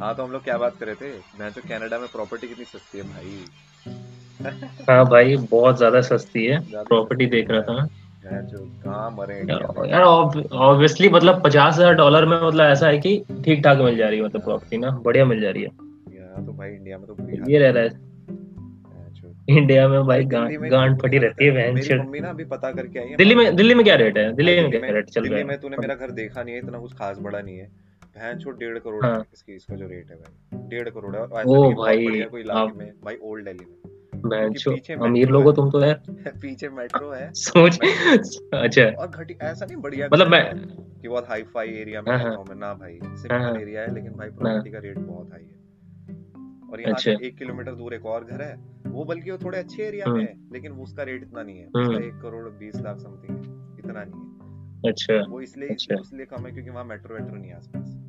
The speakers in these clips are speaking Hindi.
हाँ तो हम लोग क्या बात कर रहे थे? मैं तो कनाडा में प्रॉपर्टी कितनी सस्ती है भाई। हाँ भाई बहुत ज़्यादा सस्ती है। प्रॉपर्टी देख रहा था मैं। मैं में यार ऑब्वियसली मतलब पचास हज़ार डॉलर में मतलब ऐसा है कि ठीक ठाक मिल जा रही है मतलब प्रॉपर्टी ना। बढ़िया मिल जा रही है। तो भाई इंडिया में तो ये रह रहा है। है इंडिया में भाई गांड फटी रहती है बहन मेरी मम्मी ना अभी पता करके आई है दिल्ली में दिल्ली में क्या रेट है? दिल्ली में क्या रेट चल दिल्ली रहा में है तूने मेरा घर देखा नहीं है इतना कुछ खास बड़ा नहीं है। भैन छोड़ डेढ़ करोड़ हाँ। है इसकी इसका जो रेट है भाई। डेढ़ करोड़ है। ऐसा ओ भाई, कोई इलाके में भाई ओल्ड दिल्ली में। अमीर लोगो है तुम तो यार पीछे मेट्रो है। सोच अच्छा। और घटी ऐसा नहीं बढ़िया मतलब मैं कि बहुत हाई फाई एरिया में हाँ, रहता हाँ। हूँ मैं। ना भाई हाँ, सिंपल हाँ। एरिया है लेकिन भाई प्रॉपर्टी का रेट बहुत हाई है। और यहाँ से अच्छा। एक किलोमीटर दूर एक और घर है। वो बल्कि वो थोड़े अच्छे एरिया में हम्म। है लेकिन उसका रेट इतना नहीं है। हम्म। उसका एक करोड़ बीस लाख समथिंग है। इतना नहीं है। अच्छा। वो इसलिए अच्छा। इसलिए कम है क्योंकि वहाँ मेट्रो वेट्रो नहीं है आसपास।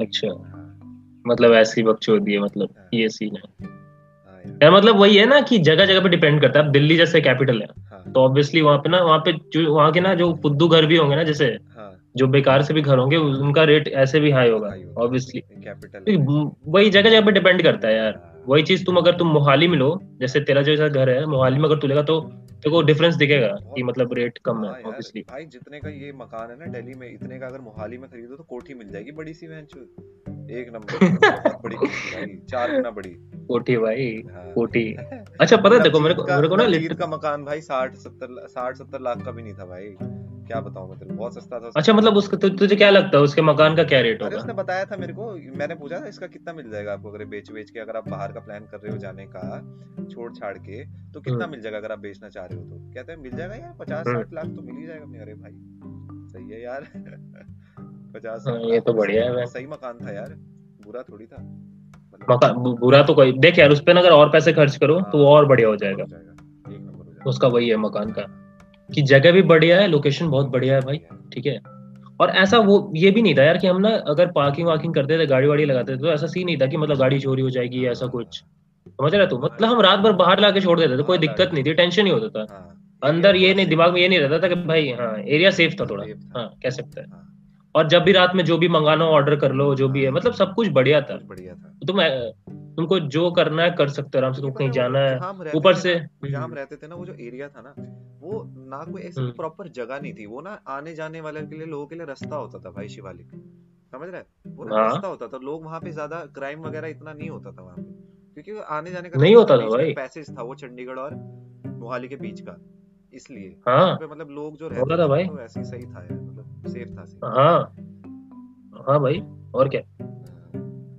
अच्छा। हाँ मतलब ऐसी बकचोदी है मतलब हाँ। ये सीन है। हाँ यार। मतलब वही है ना कि जगह जगह पे डिपेंड करता है। अब दिल्ली जैसे कैपिटल है हाँ। तो ऑब्वियसली वहाँ पे ना वहाँ पे जो वहाँ के ना जो पुद्दू घर भी होंगे ना जैसे हाँ। जो बेकार से भी घर होंगे उनका रेट ऐसे भी हाई होगा ऑब्वियसली कैपिटल वही जगह जगह पे डिपेंड करता है यार। वही चीज़ तुम अगर तुम मोहाली में लो जैसे तेरा जैसा घर है मोहाली में अगर तू लेगा तो तेरे को डिफरेंस दिखेगा कि मतलब रेट कम है हाँ ऑब्वियसली भाई जितने का ये मकान है ना दिल्ली में इतने का अगर मोहाली में खरीदो तो कोठी मिल जाएगी बड़ी सी वैन एक नंबर बहुत बड़ी भाई चार गुना बड़ी। कोठी भाई हाँ। कोठी। अच्छा पता है देखो मेरे को मेरे को ना नवजीत लिट- का मकान भाई साठ सत्तर साठ सत्तर लाख का भी नहीं था भाई। क्या बताऊँ मैं तेरे बहुत सस्ता था अच्छा मतलब उसका तु, तुझे क्या लगता है? उसके मकान का क्या रेट अरे होगा? उसने बताया था मेरे को मैंने पूछा था इसका कितना मिल जाएगा आपको अगर बेच बेच के अगर आप बाहर का प्लान कर रहे हो जाने का छोड़ छाड़ के तो कितना हम्म। मिल जाएगा अगर आप बेचना चाह रहे हो तो? कहते हैं मिल जाएगा यार पचास हम्म। साठ लाख तो मिल ही जाएगा मैं अरे भाई सही है यार। पचास हाँ, ये तो तो बढ़िया है भाई। सही मकान था यार बुरा थोड़ी था। मतलब- मकान बुरा तो कोई देख यार उस पे ना अगर और पैसे खर्च करो तो हाँ, और बढ़िया नंबर हो जाएगा। उसका वही है मकान का। कि जगह भी बढ़िया है लोकेशन बहुत बढ़िया है भाई ठीक है। और ऐसा वो ये भी नहीं था यार कि हम ना अगर पार्किंग वार्किंग करते थे गाड़ी वाड़ी लगाते थे तो ऐसा सीन नहीं था कि मतलब गाड़ी चोरी हो जाएगी ऐसा कुछ। समझ रहे तू मतलब हम रात भर बाहर लाके छोड़ देते थे कोई दिक्कत नहीं थी टेंशन नहीं होता था। हाँ, अंदर ये नहीं दिमाग में ये नहीं रहता था कि भाई हाँ एरिया सेफ़ था थोड़ा। हाँ कह सकते हैं। हाँ, और जब भी रात में जो भी मंगाना हो ऑर्डर कर लो जो भी है मतलब सब कुछ बढ़िया था। बढ़िया था। तुम अ, तुमको जो करना है कर सकते हो आराम से तुम कहीं जाना है। ऊपर से। ना, जहाँ हम हम्म, रहते थे ना वो जो एरिया था ना वो ना कोई ऐसी हम्म। प्रॉपर जगह नहीं थी। वो ना आने जाने वाले के लिए लोगों के लिए रास्ता होता था भाई शिवालिक। समझ रहे वो हाँ। रास्ता होता था। लोग वहाँ पे ज़्यादा क्राइम वगैरह इतना नहीं होता था वहाँ पे। क्योंकि आने जाने का नहीं होता था भाई। पैसेज था वो चंडीगढ़ और मोहाली के बीच का। इसलिए हाँ। पे मतलब लोग जो रहते था भाई। तो ऐसे ही सही था यार मतलब सेफ़ था। हाँ। हाँ भाई। और क्या?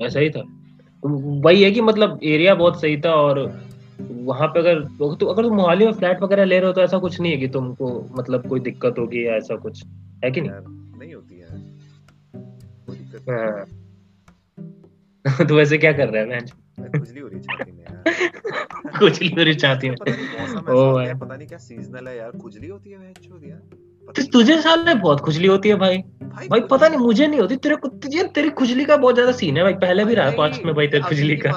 ऐसा ही था। वही है कि मतलब एरिया बहुत सही था और वहाँ पे अगर तो अगर तुम मोहाली में फ्लैट वगैरह ले रहे हो तो ऐसा कुछ नहीं है कि तुमको मतलब कोई दिक्कत होगी या ऐसा कुछ। है कि नहीं? नहीं होती है। नहीं। हाँ। तो वैसे क्या कर रहा है मैं है। खुजली हो रही छाती में यार। नहीं चाहती है पता नहीं ओ भाई। पता नहीं क्या सीजनल है यार। खुजली होती है मैं छोड़ दिया। तो तुझे साल में बहुत खुजली होती है भाई। भाई भाई पता नहीं मुझे नहीं होती। तेरे को तुझे तेरी खुजली का बहुत ज़्यादा सीन है भाई। पहले भी रहा पास्ट में भाई तेरी खुजली का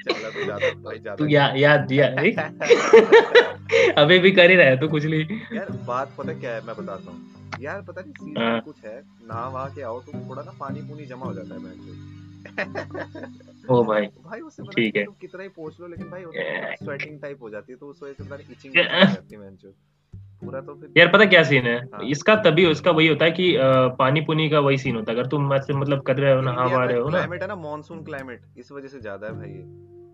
तो तू या, याद दिया अभी भी कर ही रहा है तू खुजली। यार बात पता क्या है मैं बताता हूँ। यार पता नहीं सीज़न हाँ। कुछ है नहा वहा के आओ तो थोड़ा ना पानी पूनी जमा हो जाता है ओ भाई भाई उससे ठीक है। कितना ही पोछ लो लेकिन भाई स्वेटिंग टाइप हो जाती है तो उस वजह से इचिंग हो जाती है पूरा तो फिर यार पता क्या सीन है? हाँ। इसका तभी उसका वही होता है कि पानी पुनी का वही सीन होता है। अगर तुम मतलब कर रहे हो ना हवा रहे हो ना। क्लाइमेट है ना मॉनसून क्लाइमेट इस वजह से ज़्यादा है भाई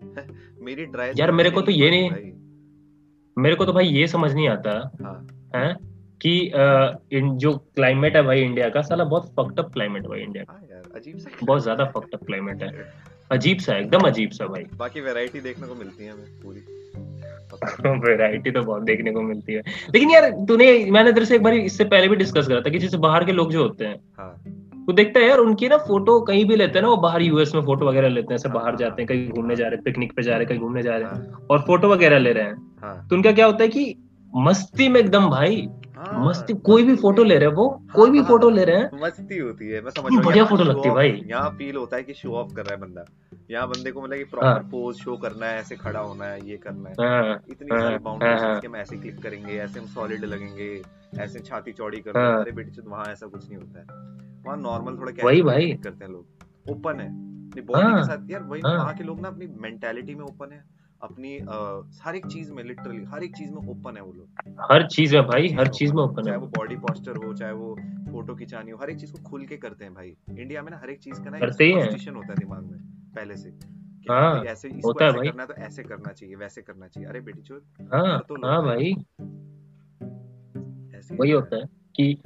मेरी ड्राई यार, मेरे को तो ये नहीं- मेरे को तो भाई ये समझ नहीं आता हाँ। है कि इन जो क्लाइमेट है भाई इंडिया का साला बहुत फक्ड अप क्लाइमेट है भाई इंडिया का। हाँ यार अजीब सा बहुत ज़्यादा फक्ड अप क्लाइमेट है। अजीब सा एकदम अजीब सा भाई। बाकी वैरायटी देखने को मिलती है हमें पूरी। वैरायटी तो बहुत देखने को मिलती है। लेकिन यार तूने मैंने तेरे से एक बार इससे पहले भी डिस्कस करा था कि जैसे बाहर के लोग जो होते हैं हाँ। तू देखता है यार उनकी ना फ़ोटो कहीं भी लेते हैं ना वो बाहर यूएस में फ़ोटो वगैरह लेते हैं ऐसे हाँ, बाहर हाँ, जाते हैं कहीं घूमने जा रहे हैं पिकनिक पे जा रहे हैं कहीं घूमने जा रहे हैं हाँ। और फ़ोटो वगैरह ले रहे हैं। हाँ। तो उनका क्या होता है कि मस्ती में एकदम भाई हाँ, मस्ती कोई भी फ़ोटो ले रहे हैं वो कोई भी हाँ, फ़ोटो हाँ, ले रहे हैं। मस्ती होती है मैं समझ हूँ बढ़िया फ़ोटो लगती है भाई। यहाँ फील होता है कि शो ऑफ़ कर रहा है बंदा। यहाँ बंदे को मतलब कि हाँ। प्रॉपर पोज शो करना है ऐसे खड़ा होना है ये करना है। हाँ इतनी हाँ, सारी हाँ, बाउंड्रीज हाँ। कि हम ऐसे क्लिक करेंगे ऐसे हम सॉलिड लगेंगे ऐसे छाती चौड़ी कर हाँ। अरे बेटी वहाँ ऐसा कुछ नहीं होता है। वहाँ नॉर्मल थोड़ा वही भाई। करते हैं लोग। ओपन है। अपनी बॉडी के हाँ साथ यार वही हाँ। वहाँ के लोग ना अपनी मेंटेलिटी में ओपन है। अपनी हर एक चीज़ में लिटरली हर एक चीज़ में ओपन है वो लोग। हर चीज़ में भाई हर चीज़ में ओपन है। चाहे वो बॉडी पोस्टर हो चाहे वो फ़ोटो खिंचानी हो हर एक चीज़ को खुल के करते हैं भाई। इंडिया में ना हर एक चीज़ का ना करते ही होता है दिमाग में पहले से। हाँ हाँ ऐसे इसको होता है ऐसे भाई। करना तो ऐसे करना चाहिए वैसे करना चाहिए। अरे बेटी चोद हाँ तो हाँ भाई। ही वही होता है। है कि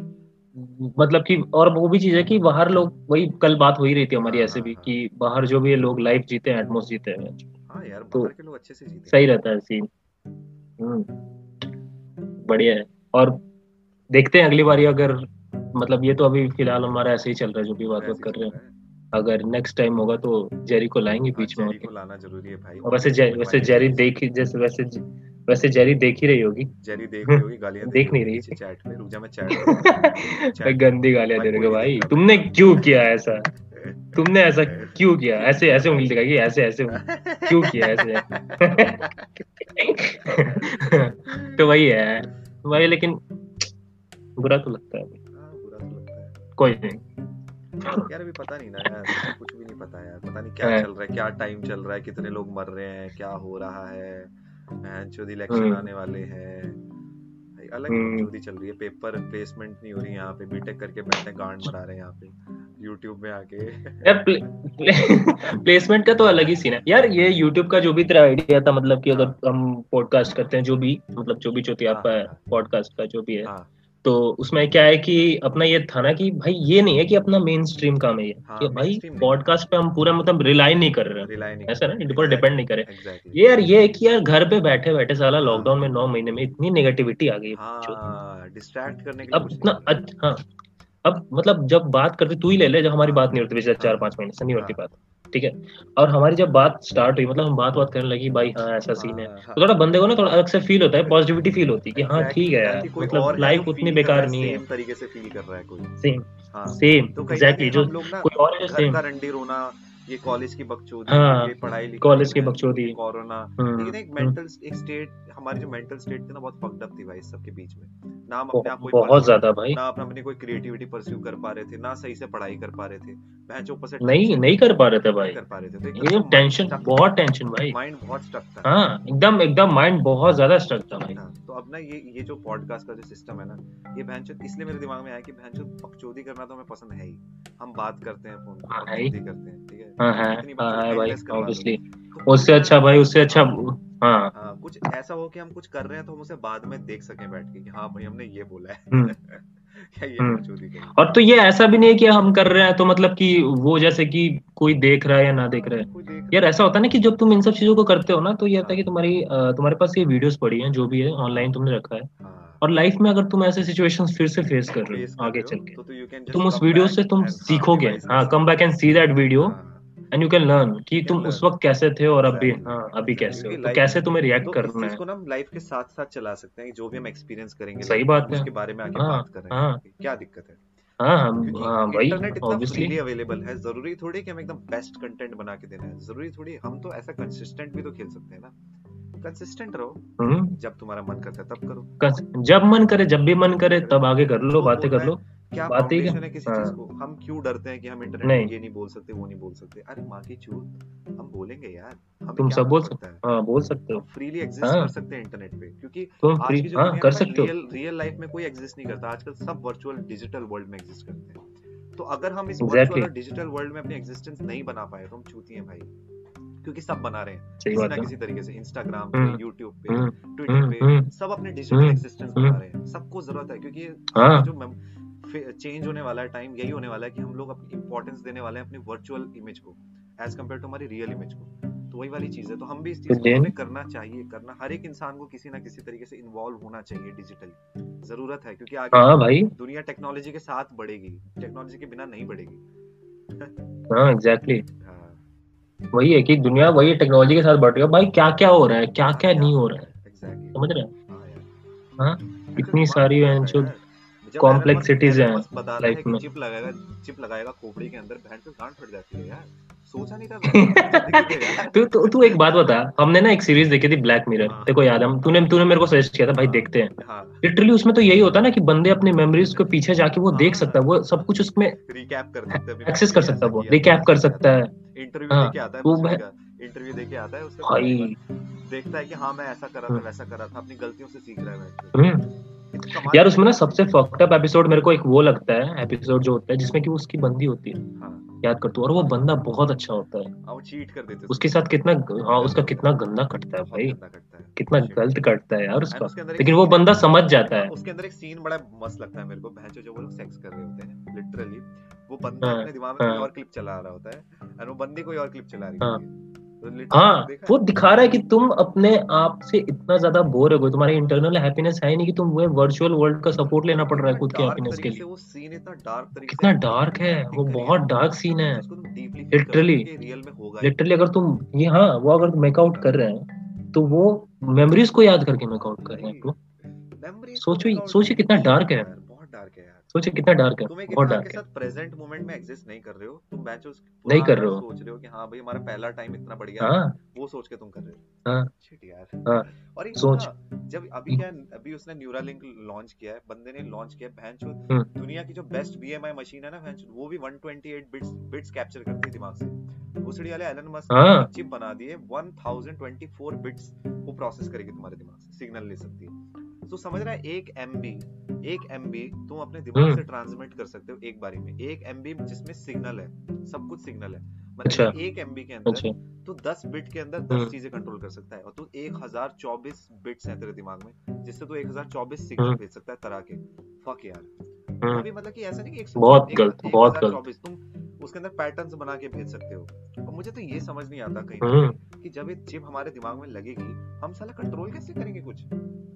मतलब कि और वो भी चीज़ है कि बाहर लोग वही कल बात हो ही रही थी हमारी हाँ ऐसे हाँ भी हाँ। कि बाहर जो भी लोग लाइफ जीते हैं एटमोस जीते हैं हाँ। तो अच्छे सही रहता है सीन हम्म। बढ़िया है। और देखते हैं अगली बार अगर मतलब ये तो अभी फ़िलहाल हमारा ऐसे ही चल रहा है जो भी बात बात कर रहे हैं। अगर नेक्स्ट टाइम होगा तो जेरी को लाएँगे हाँ बीच में जेरी को लाना ज़रूरी है भाई। वैसे जे, वैसे जेरी देख ही- जैसे वैसे वैसे जेरी देख ही रही होगी। जेरी देख रही होगी गालियाँ देख नहीं रही। चैट पे रुक जा मैं चैट गंदी गालियाँ दे रहे हो भाई तुमने क्यों किया ऐसा? तुमने ऐसा क्यों किया? ऐसे ऐसे उंगली दिखाई ऐसे ऐसे क्यों किया ऐसे? तो वही है वही लेकिन बुरा तो लगता है। बुरा तो लगता है। कोई नहीं। यार अभी पता नहीं ना यार कुछ भी नहीं पता यार पता नहीं क्या हाँ। चल रहा है क्या टाइम चल रहा है कितने लोग मर रहे हैं क्या हो रहा है इलेक्शन हम्म। आने वाले हैं। अलग ही हम्म। चल रही है। पेपर प्लेसमेंट नहीं हो रही यहाँ पे। बीटेक करके बैठे गांड मरा रहे हैं यहाँ पे। यूट्यूब में आके। यार प्ले, प्लेसमेंट का तो अलग ही सीन है। यार ये यूट्यूब का जो भी तेरा आइडिया था मतलब कि अगर हम पॉडकास्ट करते हैं जो भी मतलब जो भी चौथी हाँ, आपका हाँ, है हाँ। पॉडकास्ट का जो भी है हाँ। तो उसमें क्या है कि अपना ये था ना कि भाई ये नहीं है कि अपना मेन स्ट्रीम काम है ये हाँ, कि भाई। पॉडकास्ट पे हम पूरा मतलब रिलाई नहीं कर रहे हैं ऐसा ना। इन पर डिपेंड नहीं करे एग्जैक्टली ये यार ये है कि यार घर पे बैठे बैठे साला हाँ। लॉकडाउन में नौ महीने में इतनी नेगेटिविटी आ गई हाँ डिस्ट्रैक्ट करने के अब इतना हाँ अब मतलब जब बात करते तू ही ले ले जब हमारी बात नहीं होती पिछले चार हाँ। पाँच महीने से नहीं होती हाँ। बात ठीक है? और हमारी जब बात स्टार्ट हुई मतलब हम बात बात करने लगी भाई हाँ ऐसा सीन है हाँ, हाँ। तो थोड़ा बंदे को ना थोड़ा अलग से फील होता है पॉजिटिविटी फील होती है कि हाँ ठीक है यार मतलब लाइफ उतनी बेकार नहीं है। तरीके से फील कर रहा है कोई। सेम सेम एग्जैक्टली जो कोई और है सेम का रंडी रोना ये कॉलेज की बकचोदी हाँ, ये पढ़ाई लिखाई कॉलेज की बकचोदी। कोरोना हम्म, लेकिन एक मेंटल एक स्टेट हमारी जो मेंटल स्टेट थी ना बहुत फक्ड अप थी भाई इस सब के बीच में। ना हम अपने आप कोई बहुत ज़्यादा भाई। ना अपना अपनी कोई क्रिएटिविटी परस्यू कर पा रहे थे ना सही से पढ़ाई कर पा रहे थे। मैं ऊपर से नहीं नहीं कर पा रहे थे भाई। कर पा रहे थे। तो ये टेंशन बहुत टेंशन भाई। माइंड बहुत स्टक था। हाँ एकदम एकदम माइंड बहुत ज़्यादा स्ट्रक था भाई। हाँ, तो अब ना ये ये जो पॉडकास्ट का जो सिस्टम है ना ये बहनचोद इसलिए मेरे दिमाग में आया कि बहनचोद बकचोदी करना तो हमें पसंद है ही। हम बात करते हैं फ़ोन पे हाँ, है ही। करते हैं ठीक है? हाँ है हाँ है भाई। ऑब्वियसली तो उससे अच्छा भाई उससे अच्छा हाँ। हाँ कुछ ऐसा हो कि हम कुछ कर रहे हैं तो हम उसे बाद में देख सकें बैठ के कि हाँ भाई हमने ये बोला है। हम्म। ये हम्म। और तो ये ऐसा भी नहीं है कि हम कर रहे हैं तो मतलब कि वो जैसे कि कोई देख रहा है या ना देख रहा है। यार ऐसा होता है ना कि जब तुम इन सब चीज़ों को करते हो ना तो ये होता है कि हाँ। तुम्हारी तुम्हारे पास ये वीडियोस पड़ी हैं जो भी है ऑनलाइन तुमने रखा है। हाँ, और लाइफ में अगर तुम ऐसे सिचुएशंस फिर से फेस कर रहे हो आगे चल के तो, तो तुम उस वीडियो से तुम हाँ, सीखोगे। हाँ come back and see that video हाँ, एंड यू कैन लर्न कि तुम उस वक्त कैसे थे और अभी हाँ अभी कैसे हो? तो कैसे तुम्हें रिएक्ट तो करना है? को ना हम लाइफ के साथ साथ चला सकते हैं जो भी हम एक्सपीरियंस करेंगे सही बात है। उसके बारे में आके हाँ, बात कर रहे हाँ। हैं क्या दिक्कत है? हाँ क्योंकि हाँ भाई इंटरनेट इतना फ्रीली अवेलेबल है ज़रूरी थोड़ी कि हम एकदम बेस्ट कंटेंट बना के देना है। ज़रूरी थोड़ी हम तो ऐसा कंसिस्टेंट भी तो खेल सकते हैं ना। कंसिस्टेंट रहो। हम्म। जब तुम्हारा मन करता है तब करो। जब मन करे जब भी मन करे तब आगे कर लो बातें कर लो। क्या बात ही? है किसी हाँ। चीज़ को? हम क्यों डरते हैं कि हम इंटरनेट नहीं। ये नहीं बोल सकते वो नहीं बोल सकते? अरे माँ की चूत हम बोलेंगे यार हमें तुम सब बोल सकता है? हाँ बोल सकते हो। फ्रीली एग्जिस्ट हाँ। कर सकते हैं इंटरनेट पे क्योंकि तुम आज फ्री की जो हाँ कर सकते हो। रियल रियल लाइफ में कोई एग्जिस्ट नहीं करता आजकल सब वर्चुअल डिजिटल वर्ल्ड में एग्जिस्ट करते हैं। तो अगर हम इस वर्चुअल और डिजिटल वर्ल्ड में अपनी एग्जिस्टेंस नहीं बना पाए तो हम चूती हैं भाई क्योंकि सब बना रहे हैं। किसी ना किसी तरीके से इंस्टाग्राम पे यूट्यूब पे हम्म, ट्विटर हम्म, पे हम्म, सब अपने डिजिटल एग्जिस्टेंस। बना रहे हैं। सबको ज़रूरत है क्योंकि हाँ। जो चेंज होने वाला है टाइम यही होने वाला है कि हम लोग अपनी इंपॉर्टेंस देने वाले हैं अपनी वर्चुअल इमेज को एज कंपेयर टू हमारी रियल इमेज को। तो वही वाली चीज़ है। तो हम भी इस चीज़ को हमें करना चाहिए करना हर एक इंसान को किसी ना किसी तरीके से इन्वॉल्व होना चाहिए डिजिटली ज़रूरत है क्योंकि आगे हाँ भाई। दुनिया टेक्नोलॉजी के साथ बढ़ेगी टेक्नोलॉजी के बिना नहीं बढ़ेगी। हाँ एग्जैक्टली हाँ। वही है कि दुनिया वही टेक्नोलॉजी के साथ बढ़ रही है। भाई क्या क्या हो रहा है? क्या क्या नहीं हो रहा है? समझ रहे हैं? हाँ हाँ? बिल्कुल इतनी दिमाग सारी खुलता है हैं हैं है कि में। चिप लगाएगा चिप लगाएगा खोपड़ी के अंदर बहन तो गांड फट जाती है यार। सोचा नहीं था तू तू तू एक बात बता हमने ना एक सीरीज़ देखी थी ब्लैक मिरर हाँ। को याद है हम- तूने तूने मेरे को सजेस्ट किया था भाई हाँ। देखते हैं। हाँ। लिटरली उसमें तो यही होता है ना कि बंदे अपने मेमोरीज को पीछे जाके वो देख हाँ। सकता है वो सब कुछ उसमें रिकैप कर सकते हैं एक्सेस कर सकता है वो रिकैप कर सकता है। इंटरव्यू हाँ, देके आता है इंटरव्यू देके आता है उसका भाई। देखता है कि हाँ मैं ऐसा कर रहा था हम्म। वैसा कर रहा था अपनी गलतियों से सीख रहा है यार उसमें ना सबसे फक्ड अप एपिसोड मेरे को एक वो लगता है एपिसोड जो होता है जिसमें कि वो उसकी बंदी होती है। हाँ। याद कर तू और वो बंदा बहुत अच्छा होता है। हाँ, वो चीट कर देते उसके साथ कितना हाँ उसका कितना गंदा कटता है भाई। है। कितना गलत कटता है यार उसका। लेकिन वो बंदा समझ जाता हाँ, है उसके अंदर एक सीन बड़ा मस्त लगता है मेरे को बहन जो वो लोग सेक्स कर रहे होते हैं लिटरली वो बंदा हाँ, अपने दिमाग में कोई हाँ। और क्लिप चला रहा होता है और वो बंदी कोई और क्लिप चला रही हाँ। है तो हाँ वो दिखा रहा है कि तुम अपने आप से इतना ज़्यादा बोर हो गए तुम्हारी इंटरनल हैप्पीनेस है नहीं कि तुम वो वर्चुअल वर्ल्ड का सपोर्ट लेना पड़ रहा है खुद के हैप्पीनेस के लिए वो सीन इतना डार्क तरीके कितना dark है, वो बहुत डार्क सीन है। होगा ही। लिटरली अगर तुम ये हाँ वो अगर मेकआउट कर रहे हैं तो वो मेमोरीज को याद करके मेकआउट कर रहे हैं सोचो- सोचिए कितना डार्क है। यार, बहुत dark है यार सोचिए कितना डार्क है तुम एक बहुत डार्क के है साथ प्रेजेंट मोमेंट में एग्जिस्ट नहीं कर रहे हो तुम बैचो नहीं कर रहे हो। सोच रहे हो कि हाँ भाई हमारा पहला टाइम इतना बढ़िया था, हाँ वो सोच के तुम कर रहे हो हाँ Shit यार हाँ, और एक सोच। जब अभी क्या अभी उसने न्यूरालिंक लॉन्च किया है बंदे ने लॉन्च किया है हम्म। दुनिया की जो बेस्ट बीएमआई मशीन है ना बहन वो भी 128 बिट्स बिट्स कैप्चर करती है दिमाग से भोसड़ी वाले एलन मस्क हाँ। ने चिप बना दी है 1024 बिट्स वो प्रोसेस करेगी तुम्हारे दिमाग से सिग्नल ले सकती है तो समझ रहा है एक एमबी एक एमबी तुम अपने दिमाग हम्म। से ट्रांसमिट कर सकते हो एक बारी में एक एमबी जिसमें सिग्नल है सब कुछ सिग्नल है अच्छा। मतलब एक एमबी के अंदर अच्छा तो 10 बिट के अंदर हम्म। 10 चीज़ें कंट्रोल कर सकता है और तू 1024 बिट्स हैं तेरे दिमाग में जिससे तू 1024 सिग्नल हम्म। भेज सकता है तरह के फक यार हम्म, वो भी मतलब कि ऐसा नहीं कि एक बहुत गलत, बहुत गलत। तुम उसके अंदर पैटर्न्स बना के भेज सकते हो। और मुझे तो ये समझ नहीं आता कहीं हम्म। कि जब ये चिप हमारे दिमाग में लगेगी हम साला कंट्रोल कैसे करेंगे कुछ?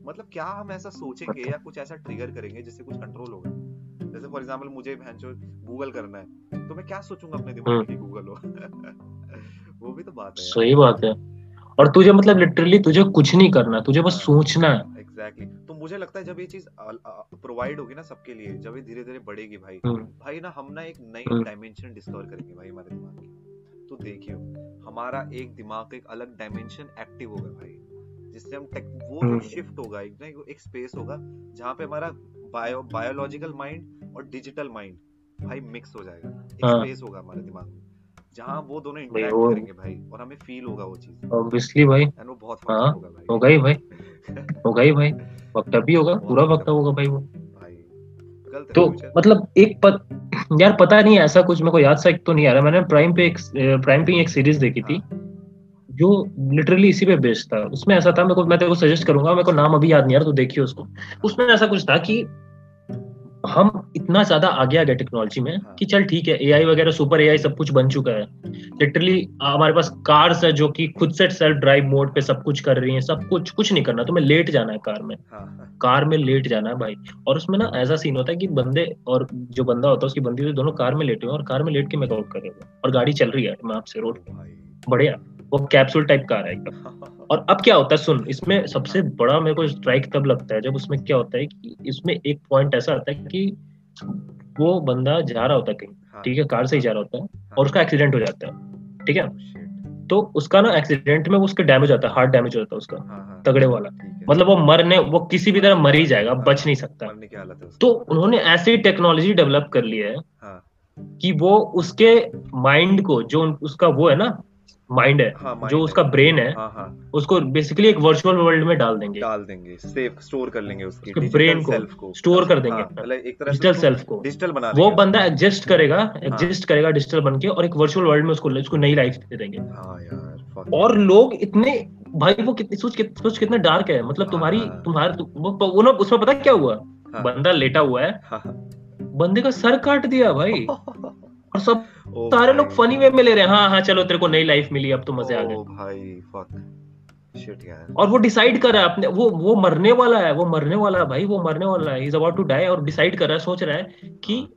मतलब क्या हम ऐसा सोचेंगे या कुछ ऐसा ट्रिगर करेंगे जिससे कुछ कंट्रोल होगा जैसे फॉर एग्जांपल मुझे गूगल करना है तो मैं क्या सोचूँगा अपने दिमाग में गूगल हो? वो भी तो बात है। सही बात है। और तुझे मतलब लिटरली तुझे कुछ नहीं करना तुझे बस सोचना है। एग्जैक्टली तो मुझे लगता है जब ये चीज़ प्रोवाइड होगी ना सबके लिए जब ये धीरे धीरे बढ़ेगी भाई हम्म, भाई ना हम ना एक नई हम्म। डायमेंशन डिस्कवर करेंगे भाई हमारे दिमाग की। तो देखियो हमारा एक दिमाग का एक अलग डायमेंशन एक्टिव होगा भाई जिससे हम टेक वो जो हम्म। शिफ्ट होगा एक ना एक स्पेस होगा जहाँ पे हमारा बायो बायोलॉजिकल माइंड और डिजिटल माइंड भाई मिक्स हो जाएगा। एक हाँ। स्पेस होगा हमारे दिमाग में जहाँ वो दोनों इंटरेक्ट करेंगे भाई और हमें फील होगा वो चीज़। ऑब्वियसली भाई। एंड वो बहुत हाँ, होगा भाई। होगा ही भाई। होगा ही भाई। वक्त भी होगा पूरा वक्त होगा भाई वो। है तो मतलब एक पत, यार पता नहीं ऐसा कुछ मेरे को याद सा तो नहीं आ रहा। मैंने प्राइम पे एक प्राइम पे एक सीरीज़ देखी थी जो लिटरली इसी पे बेस्ड था। उसमें ऐसा था मेरे को मैं तेरे को सजेस्ट करूँगा मेरे को नाम अभी याद नहीं आ रहा तो देखिए उसको। उसमें ऐसा कुछ था कि हम इतना ज़्यादा आगे आ गए टेक्नोलॉजी में कि चल ठीक है एआई वगैरह सुपर एआई सब कुछ बन चुका है। लिटरली हमारे पास कार्स है जो कि खुद से सेल्फ ड्राइव मोड पे सब कुछ कर रही हैं सब कुछ कुछ नहीं करना तुम्हें लेट जाना है कार में। हाँ हाँ। कार में लेट जाना है भाई। और उसमें ना ऐसा सीन होता है कि बंदे और जो बंदा होता है उसकी बंदी हुई दोनों कार में लेटे हुए और कार में लेट के मैं मेकआउट कर रहे हो? और गाड़ी चल रही है मैप से रोड बढ़िया। वो कैप्सूल टाइप कार है। और अब क्या होता है सुन इसमें सबसे बड़ा मेरे को स्ट्राइक तब लगता है जब उसमें क्या होता है कि इसमें एक पॉइंट ऐसा आता है कि वो बंदा जा रहा होता है कहीं हाँ, ठीक है कार से ही जा रहा होता है और उसका एक्सीडेंट हो जाता है ठीक है? Oh, तो उसका ना एक्सीडेंट में वो उसके डैमेज होता है हार्ट डैमेज हो जाता है उसका हाँ, हाँ, तगड़े वाला। मतलब वो मरने वो किसी भी तरह मर ही जाएगा बच नहीं सकता। है। तो उन्होंने ऐसी टेक्नोलॉजी डेवलप कर ली है हाँ। कि वो उसके माइंड को जो उसका वो है ना माइंड है हाँ, mind जो है। उसका ब्रेन है हाँ हाँ उसको बेसिकली एक वर्चुअल वर्ल्ड में डाल देंगे डाल देंगे सेव स्टोर कर लेंगे उसकी brain को को store कर देंगे। हाँ, एक तरह डिजिटल सेल्फ को डिजिटल बना वो बंदा एग्जिस्ट करेगा एग्जिस्ट करेगा डिजिटल बन के और एक वर्चुअल वर्ल्ड में उसको उसको नई लाइफ दे देंगे हाँ. और लोग इतने भाई वो कितनी सोच सोच कितना डार्क है मतलब तुम्हारी हाँ। तुम्हारे वो, ना उसमें पता क्या हुआ हाँ। बंदा लेटा हुआ है हाँ, हाँ। बंदे का सर काट दिया भाई और सब सारे लोग फनी वे में ले रहे हैं। हाँ हाँ चलो तेरे को नई लाइफ मिली अब तो मज़े आ गए। भाई यार। और वो डिसाइड कर रहा है अपने वो वो मरने वाला है वो मरने वाला है भाई वो मरने वाला है। इज़ अबाउट टू डाई और डिसाइड कर रहा है सोच रहा है कि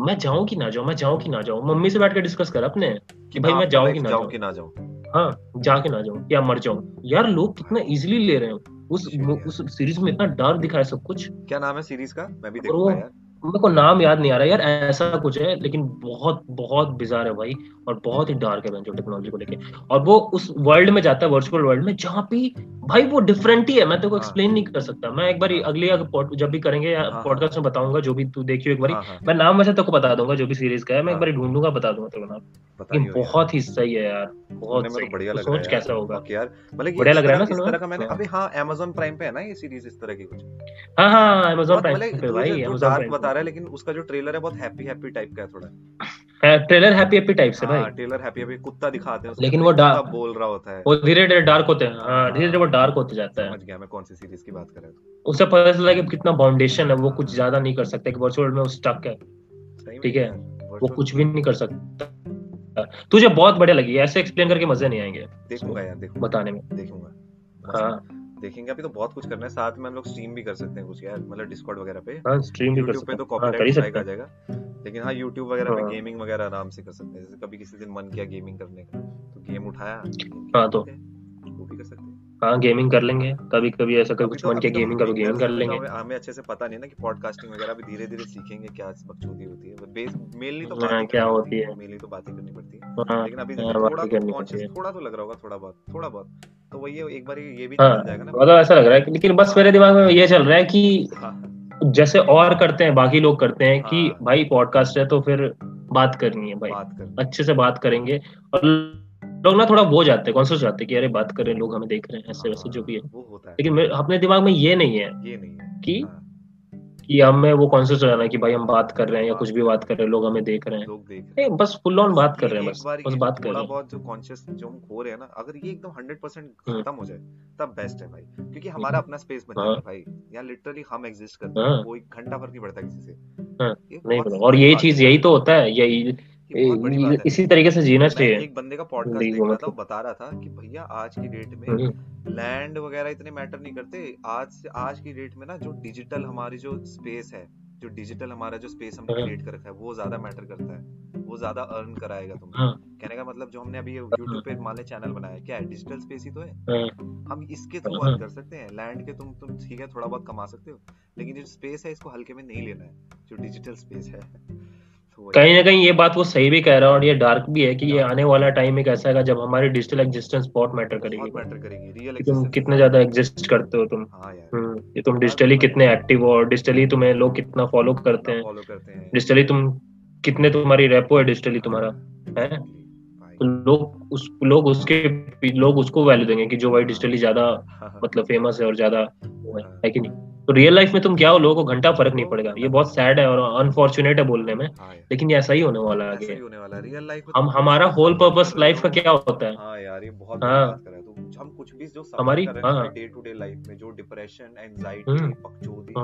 मैं जाऊँ कि ना जाऊँ मैं जाऊँ कि ना जाऊँ। मम्मी से बैठ के डिस्कस कर अपने कि भाई हाँ, मैं जाऊँ कि ना जाऊँ जाऊँ। कि ना जाऊँ। हाँ जाके ना जाऊँ या मर जाऊँ। यार लोग कितना इजीली ले रहे हैं। उस उस सीरीज़ में इतना डार्क दिखाया सब कुछ। क्या नाम है सीरीज़ का? मैं भी देखूँगा यार। मेरे को नाम याद नहीं आ रहा यार ऐसा कुछ है लेकिन बहुत बहुत बिजार है भाई और बहुत ही डार्क है जो टेक्नोलॉजी को लेके। और वो उस वर्ल्ड में जाता है वर्चुअल वर्ल्ड में जहाँ पे भाई वो डिफरेंट ही है मैं तेरे को एक्सप्लेन नहीं कर सकता। मैं एक बार अगली जब भी करेंगे पॉडकास्ट हाँ, हाँ। में बताऊँगा जो भी तू देखियो एक बार। हाँ, मैं नाम वैसे तेरे को बता दूँगा जो भी सीरीज़ का है मैं एक बार ढूंढूँगा बता दूँगा तेरे को नाम। बहुत ही सही है यार बहुत बढ़िया लग सोच कैसा होगा। यार। मतलब बढ़िया लग रहा है ना इस तरह का मैंने अभी हाँ Amazon प्राइम पे है ना ये सीरीज़ इस तरह की कुछ। हाँ हाँ Amazon प्राइम पे भाई Amazon प्राइम बता रहा है लेकिन उसका जो ट्रेलर है बहुत हैप्पी हैप्पी टाइप का है थोड़ा। ट्रेलर हैप्पी हैप्पी टाइप से भाई। ट्रेलर हैप्पी हैप्पी कुत्ता दिखाते हैं लेकिन वो डार्क बोल रहा होता है। वो धीरे धीरे डार्क होते हैं हाँ धीरे धीरे वो डार्क होते जाता है। समझ गया मैं कौन सी सीरीज़ की बात कर रहा हूँ। उससे पता चला कि कितना बाउंडेशन है वो कुछ ज़्यादा नहीं कर सकता कि वर्चुअल में वो स्टक है। ठीक है? वो कुछ भी नहीं कर सकता। तुझे बहुत बढ़िया लगी ऐसे एक्सप्लेन करके मज़े नहीं आएँगे। देखूँगा यार देखूँगा। बताने में। देखूँगा। हाँ। देखेंगे अभी तो बहुत कुछ करना है। साथ में हम लोग स्ट्रीम भी कर सकते हैं कुछ यार। मतलब डिस्कॉर्ड वगैरह पे। हाँ स्ट्रीम भी कर सकते हैं। पे तो कॉपीराइट स्ट्राइक आ जाएगा। लेकिन हाँ यूट्यूब वगैरह हाँ. पे गेमिंग वगैरह आराम से कर सकते हैं। जैसे कभी किसी दिन मन किया गेमिंग करने का तो गेम उठाया। हाँ तो। वो भी कर सकते हैं। हाँ गेमिंग कर लेंगे। कभी कभी ऐसा कभी कुछ तो मन किया गेमिंग कभी गेमिंग कर लेंगे। हमें अच्छे से पता नहीं ना कि पॉडकास्टिंग वगैरह भी धीरे धीरे सीखेंगे क्या बकचोदी होती है। बेस मेनली तो हाँ, क्या होती है। मेनली तो बातें करनी पड़ती है। हाँ, लेकिन अभी हाँ, थोड़ा तो कॉन्शियस थोड़ा तो लग रहा होगा थोड़ा बहुत थोड़ा बहुत। तो वही एक बार ये भी चल जाएगा ना। मतलब ऐसा लग रहा है लेकिन बस मेरे दिमाग में ये चल रहा है कि जैसे और करते हैं बाकी लोग करते हैं कि भाई पॉडकास्ट है तो फिर बात करनी है भाई। अच्छे से बात करेंगे और लोग ना थोड़ा वो जाते हैं कॉन्शियस जाते हैं कि अरे बात कर रहे हैं लोग हमें देख रहे हैं ऐसे वैसे जो भी है। वो होता है। लेकिन अपने दिमाग में ये नहीं है ये नहीं है। कि हाँ। कि हमें वो कॉन्शियस हो जाना कि भाई हम बात कर रहे हैं या कुछ भी बात कर रहे हैं लोग हमें देख रहे हैं। लोग देख रहे हैं। बस फुल ऑन बात कर रहे हैं बस बस बात कर रहे हैं। बहुत जो कॉन्शियस जो हम खो रहे हैं ना अगर ये एकदम 100% हम्म। खत्म हो जाए तब बेस्ट है भाई। क्योंकि हमारा अपना स्पेस बन जाता है हाँ। भाई। यहाँ लिटरली हम एग्जिस्ट करते हैं हाँ। कोई घंटा फ़र्क नहीं पड़ता किसी से। नहीं और यही चीज़ यही तो होता है यही इसी तरीके से जीना चाहिए। एक बंदे का पॉडकास्ट देख रहा था बता रहा था कि भैया आज की डेट में लैंड हम्म। वगैरह इतने मैटर नहीं करते। आज से आज की डेट में ना जो डिजिटल हमारी जो स्पेस है जो डिजिटल हमारा जो स्पेस हमने क्रिएट हाँ। कर रखा है वो ज़्यादा मैटर करता है। वो ज़्यादा अर्न कराएगा तुम्हें हाँ। कहने का मतलब जो हमने अभी यूट्यूब पे मान ले चैनल बनाया क्या है डिजिटल स्पेस ही तो है? हाँ। हम इसके थ्रू अर्न कर सकते हैं। लैंड के तुम तुम ठीक है थोड़ा बहुत कमा सकते हो। लेकिन जो स्पेस है इसको हल्के में नहीं लेना है जो डिजिटल स्पेस है। कहीं ना कहीं ये बात वो सही भी कह रहा है और ये डार्क भी है कि ये आने वाला टाइम एक ऐसा है जब हमारी डिजिटल एग्जिस्टेंस बहुत मैटर करेगी। मैटर करेगी रियल तुम कितने ज़्यादा एग्जिस्ट करते हो तुम। हाँ हम्म, ये तुम डिजिटली कितने एक्टिव हो और डिजिटली तुम्हें लोग कितना फॉलो करते हैं। डिजिटली तुम कितने तुम्हारी रेपो है डिजिटली तुम्हारा है? तो लोग उस लोग उसके लोग उसको वैल्यू देंगे कि जो भाई डिजिटली ज़्यादा हाँ, हाँ। मतलब फ़ेमस है और ज़्यादा है कि नहीं? तो रियल लाइफ में तुम क्या हो लोगों को घंटा फ़र्क नहीं पड़ेगा। ये बहुत सैड है और अनफॉर्चुनेट है बोलने में हाँ लेकिन ये ऐसा ही होने वाला है होने वाला रियल लाइफ हम तो हमारा होल पर्पस लाइफ का क्या होता है? हाँ यार ये बहुत हाँ। हम कुछ भी जो हमारी डे टू डे लाइफ में जो डिप्रेशन एंजाइटी पकचोदी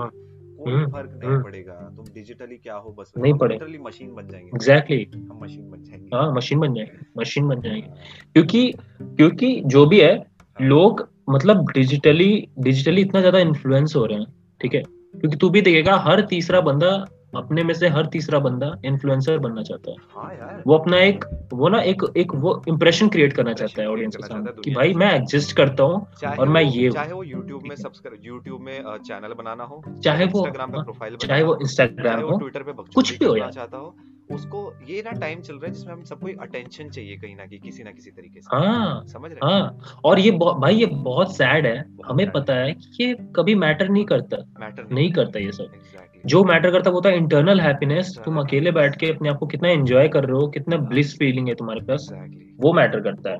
कोई हम्म, फ़र्क नहीं हम्म। पड़ेगा। तुम डिजिटली क्या हो बस नहीं पड़ेगा। मशीन बन जाएँगे। एग्जैक्टली हम मशीन बन जाएँगे। हाँ मशीन बन जाएँगे मशीन बन जाएँगे। क्योंकि क्योंकि जो भी हाँ। लोग मतलब डिजिटली डिजिटली इतना ज़्यादा इन्फ्लुएंस हो रहे हैं ठीक है? क्योंकि तू भी देखेगा हर तीसरा बंदा अपने में से हर तीसरा बंदा इन्फ्लुएंसर बनना चाहता है। हाँ वो अपना एक वो ना एक एक वो इम्प्रेशन क्रिएट करना चाहता है ऑडियंस के सामने कि भाई मैं एग्जिस्ट करता हूँ और मैं ये चाहे वो यूट्यूब में सब्सक्राइब यूट्यूब में चैनल बनाना हो चाहे वो प्रोफ़ाइल चाहे वो इंस्टाग्राम हो ट्विटर पे कुछ भी हो चाहता हो उसको ये ना टाइम चल रहा है जिसमें हम सबको अटेंशन चाहिए कहीं ना कहीं किसी ना किसी तरीके से। हाँ समझ रहे हाँ? और ये भाई ये बहुत सैड है। हमें पता है कि ये कभी मैटर नहीं करता। मैटर नहीं नहीं करता। ये सब। जो मैटर करता वो होता है इंटरनल हैप्पीनेस तुम अकेले बैठ के अपने आप को कितना एंजॉय कर रहे हो कितना ब्लिस फीलिंग है तुम्हारे पास वो मैटर करता है।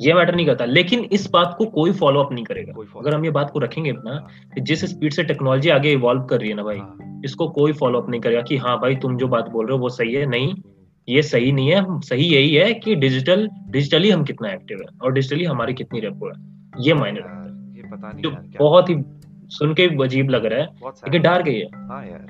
ये मैटर नहीं करता। लेकिन इस बात को कोई फॉलो अप नहीं करेगा। अगर हम ये बात को रखेंगे ना हाँ। जिस स्पीड से टेक्नोलॉजी आगे इवॉल्व कर रही है ना भाई हाँ। इसको कोई फॉलो अप नहीं करेगा कि हाँ भाई तुम जो बात बोल रहे हो वो सही है नहीं ये सही नहीं है सही यही है कि डिजिटल डिजिटली हम कितना एक्टिव है और डिजिटली हमारी कितनी रेपो है। ये मायने रखता है। जो बहुत ही सुन के अजीब लग रहा है लेकिन डार गई है। हाँ यार।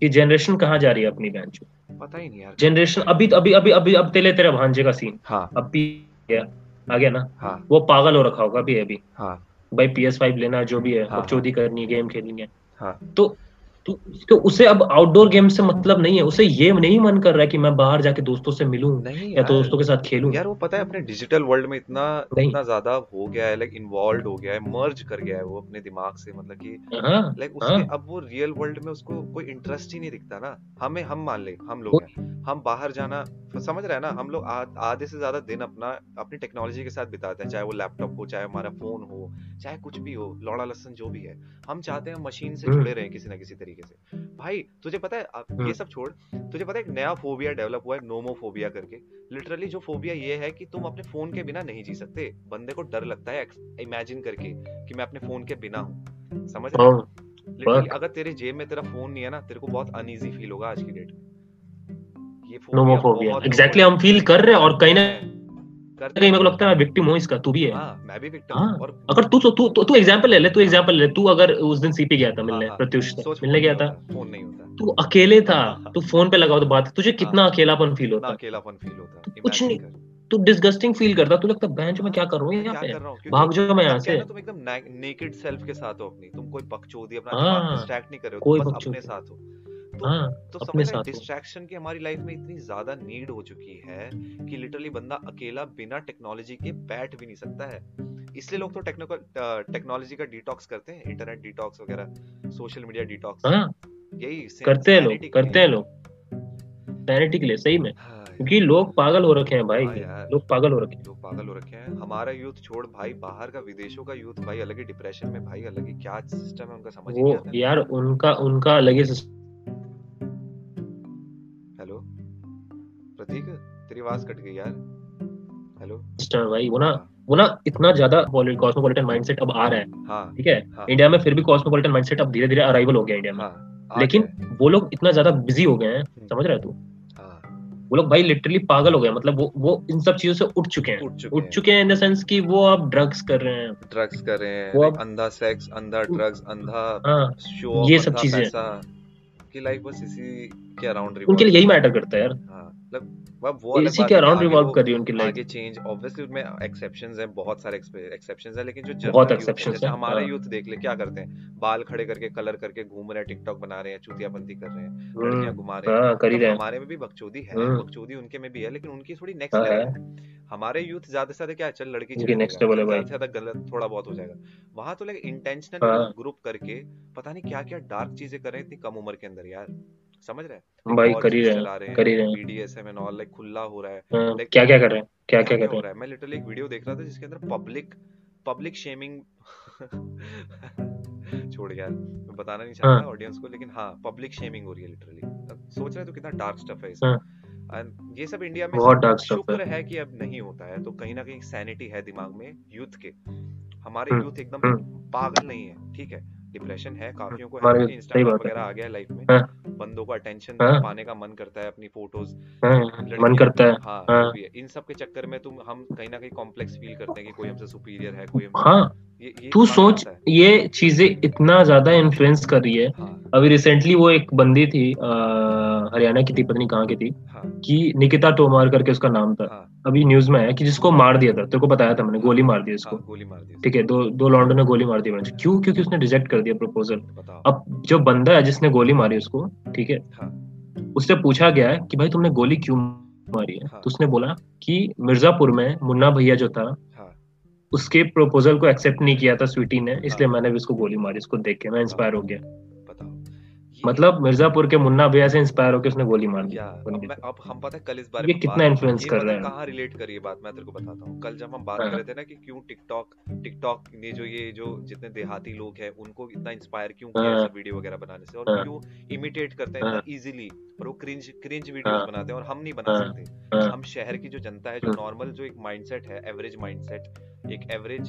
कि जनरेशन कहाँ जा रही है अपनी बैंक पता ही नहीं यार। जनरेशन अभी अभी अभी अभी अब तेले तेरे भांजे का सीन हाँ। अब भी गया। आ गया ना? हाँ। वो पागल हो रखा होगा अभी अभी। हाँ। भाई पी एस फाइव लेना जो भी है हाँ, चोरी करनी है गेम खेलनी है। हाँ। तो तो तो उसे अब आउटडोर गेम से मतलब नहीं है उसे ये नहीं मन कर रहा है कि मैं बाहर जाके दोस्तों से मिलूं नहीं या दोस्तों के साथ खेलूं। यार वो पता है अपने डिजिटल वर्ल्ड में इतना इतना ज़्यादा हो गया है लाइक इन्वॉल्व हो गया है मर्ज कर गया है वो अपने दिमाग से मतलब कि हाँ लाइक हाँ। उसके अब वो रियल वर्ल्ड में उसको कोई इंटरेस्ट ही नहीं दिखता ना। हमें हम मान ले हम लोग हम बाहर जाना समझ रहे हैं ना हम लोग आधे से ज़्यादा दिन अपना अपनी टेक्नोलॉजी के साथ बिताते हैं चाहे वो लैपटॉप हो चाहे हमारा फ़ोन हो चाहे कुछ भी हो लौड़ा लसन जो भी है। हम चाहते हैं मशीन से हम्म। जुड़े रहे किसी ना किसी तरीके से। भाई तुझे पता है अब ये हम्म सब छोड़ तुझे पता है एक नया फोबिया डेवलप हुआ है नोमोफोबिया करके। लिटरली जो फोबिया ये है कि तुम अपने फ़ोन के बिना नहीं जी सकते। बंदे को डर लगता है इमेजिन करके कि मैं अपने फ़ोन के बिना हूँ। समझ हाँ? लिटरली अगर तेरे जेब में तेरा फ़ोन नहीं है ना तेरे को बहुत अनईजी फील होगा आज की डेट में ये फोबिया नोमोफोबिया। एग्जैक्टली हम फील कर रहे हैं और कहीं ना हैं करते मेरे को लगता है मैं विक्टिम हूँ इसका तू भी है। हाँ मैं भी विक्टिम हूँ और अगर तू तू तू तू एग्जांपल ले ले तू एग्जांपल ले। तू अगर उस दिन सीपी गया था हाँ मिलने हाँ। प्रत्युष से मिलने गया था। फ़ोन नहीं होता। तू अकेले था हाँ। तू फ़ोन पे लगा हुआ बात। तुझे कितना अकेलापन फील होता? अकेलापन फील होता तू कुछ नहीं तू डिस्गस्टिंग फील करता। तू लगता जो मैं क्या कर रहा हूँ यहाँ पे? भाग जाओ मैं यहाँ से। तुम एकदम नेकेड सेल्फ के साथ हो अपनी तुम कोई बकचोदी अपना डिस्ट्रैक्ट नहीं कर रहे हो तुम कोई अपने साथ हो। तो हाँ तो अपने समझ रहे साथ हो। डिस्ट्रैक्शन की हमारी लाइफ में इतनी ज़्यादा नीड हो चुकी है कि लिटरली बंदा अकेला बिना टेक्नोलॉजी के बैठ भी नहीं सकता है। इसलिए लोग तो टेक्निकल टेक्नोलॉजी का डिटॉक्स करते हैं इंटरनेट डिटॉक्स वगैरह सोशल मीडिया डिटॉक्स हाँ यही करते हैं लोग करते हैं लोग। सैनिटी के लिए सही में। हाँ क्योंकि लोग पागल हो रखे हैं भाई। हाँ लोग पागल हो रखे हैं। लोग पागल हो रखे हैं। हमारा यूथ छोड़ भाई बाहर का विदेशों का यूथ भाई अलग ही डिप्रेशन में भाई अलग ही क्या सिस्टम है उनका समझ वो नहीं आता। यार उनका उनका अलग ही हेलो आवाज़ कट गई यार। हेलो है भाई वो ना हाँ वो ना इतना ज़्यादा कॉस्मोपॉलिटन माइंडसेट अब आ रहा है। हाँ ठीक है? हाँ। इंडिया में फिर भी कॉस्मोपॉलिटन माइंडसेट अब धीरे धीरे अराइवल हो गया इंडिया में। हाँ लेकिन वो लोग इतना ज़्यादा बिज़ी हो गए हैं हम्म, समझ रहा है तू? हाँ। वो लोग भाई लिटरली पागल हो गए मतलब वो वो इन सब चीज़ों से उठ चुके हैं। उठ चुके उठ हैं। चुके हैं इन द सेंस कि वो अब ड्रग्स कर रहे हैं। ड्रग्स कर रहे हैं। वो अब अंधा सेक्स अंधा ड्रग्स अंधा हाँ शो ये सब चीज़ें की लाइफ बस इसी के अराउंड उनके लिए यही मैटर करता है यार। हाँ। मतलब वो इसी के अराउंड रिवॉल्व कर रही है उनकी लाइफ आगे चेंज ऑब्वियसली उसमें एक्सेप्शंस हैं बहुत सारे एक्सेप्शंस हैं लेकिन जो बहुत एक्सेप्शंस है। हमारा हाँ। यूथ देख ले क्या करते हैं? बाल खड़े करके कलर करके घूम रहे हैं टिकटॉक बना रहे हैं चूतियापंती कर रहे हैं लड़कियाँ हम्म घुमा रहे हैं। हाँ ही मतलब रहे हैं। हमारे में भी बकचोदी है हम्म। बकचोदी उनके में भी है लेकिन उनकी थोड़ी नेक्स्ट हाँ है। लेवल है। हमारे यूथ ज़्यादा से ज़्यादा क्या है चल लड़की नेक्स्ट लेवल है भाई। ज़्यादा गलत थोड़ा बहुत हो जाएगा। वहाँ तो लाइक इंटेंशनली हाँ। ग्रुप करके पता नहीं क्या क्या डार्क चीज़ें कर रहे हैं इतनी कम उम्र के अंदर यार। समझ रहे हैं? भाई कर ही रहे हैं कर ही। हैं रहे हैं बीडीएसएम एंड ऑल लाइक खुला हो रहा है। हाँ, लाइक क्या क्या कर रहे हैं? क्या क्या कर रहे है? मैं लिटरली एक वीडियो देख रहा था जिसके अंदर पब्लिक पब्लिक शेमिंग छोड़ यार मैं बताना नहीं चाहता हाँ। ऑडियंस को लेकिन हाँ पब्लिक शेमिंग हो रही है लिटरली सोच रहे तो कितना डार्क स्टफ़ है इसमें। हाँ। ये सब इंडिया में बहुत डार्क स्टफ़ है। है कि अब नहीं होता है तो कहीं ना कहीं सैनिटी है दिमाग में यूथ के। हमारे हम्म यूथ एकदम हम्म। पागल नहीं है ठीक है? डिप्रेशन है काफियों को है इंस्टाग्राम वगैरह आ गया लाइफ में। हाँ। बंदों को अटेंशन हाँ। पाने का मन करता है अपनी फ़ोटोज़ हाँ मन करता है। हाँ हाँ। है इन सब के चक्कर में तुम हम कहीं ना कहीं कॉम्प्लेक्स फील करते हैं कि कोई हमसे सुपीरियर है कोई हाँ। तू सोच ये चीज़ें इतना ज़्यादा इन्फ्लुएंस कर रही है। हाँ। अभी रिसेंटली वो एक बंदी थी हरियाणा की थी पत्नी कहाँ की थी हाँ। कि निकिता तोमार करके उसका नाम था। हाँ। अभी न्यूज़ में आया कि जिसको मार दिया था तेरे को बताया था मैंने हाँ गोली मार दी उसको हाँ गोली मार दी ठीक है दो दो लॉन्डो ने गोली मार दी मैंने क्यों? क्योंकि उसने रिजेक्ट कर दिया प्रपोजल अब जो बंदा है जिसने गोली मारी उसको ठीक है? हाँ। उससे पूछा गया है कि भाई तुमने गोली क्यों मारी है? हाँ। तो उसने बोला कि मिर्जापुर में मुन्ना भैया जो था हाँ। उसके प्रपोजल को एक्सेप्ट नहीं किया था स्वीटी ने इसलिए मैंने भी उसको गोली मारी उसको देख के मैं इंस्पायर हो गया। मतलब मिर्जापुर के मुन्ना भैया से इंस्पायर होकर उसने गोली मार दी अब बंदे मैं को अब हम पता है कल इस बारे ये में कितना इन्फ्लुएंस कर रहा है है? कहाँ रिलेट करी ये बात मैं तेरे को बताता हूँ। कल जब हम बात कर हाँ रहे थे ना कि क्यों टिकटॉक टिकटॉक ने जो ये जो जितने देहाती लोग हैं उनको इतना इंस्पायर क्यों किया हाँ ऐसा वीडियो वगैरह बनाने से? और हाँ। क्यों इमिटेट करते हैं हाँ। इजीली और वो क्रिंज क्रिंज वीडियोस हाँ बनाते हैं और हम नहीं बना हाँ। सकते। हाँ। हम शहर की जो जनता है जो नॉर्मल जो एक माइंडसेट है एवरेज माइंडसेट एक एवरेज।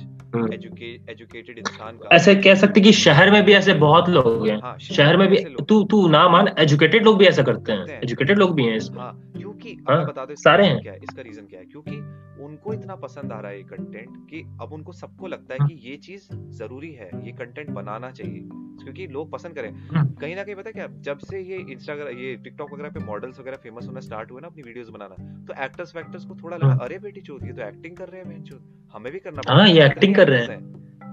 एजुकेटेड इंसान का। ऐसे कह सकते कि शहर में भी ऐसे बहुत लोग हैं। हाँ शहर में भी तू तू ना मान एजुकेटेड लोग भी ऐसा करते हैं। हैं। एजुकेटेड लोग भी हैं इसमें हाँ क्योंकि हाँ बता दूँ सारे हैं। क्या है? इसका रीजन क्या है? क्योंकि उनको इतना पसंद आ रहा है ये कंटेंट कि अब उनको सबको लगता है हम्म, कि ये चीज़ ज़रूरी है ये कंटेंट बनाना चाहिए। क्योंकि लोग पसंद करें। हम्म, कहीं ना कहीं पता क्या? जब से ये इंस्टाग्राम ये टिकटॉक वगैरह पे मॉडल्स वगैरह फ़ेमस होना स्टार्ट हुए ना अपनी वीडियोस बनाना तो एक्टर्स वैक्टर्स को थोड़ा लगा। अरे बेटी चोद ये तो एक्टिंग कर रहे हैं हमें भी करना हाँ ये एक्टिंग कर रहे हैं?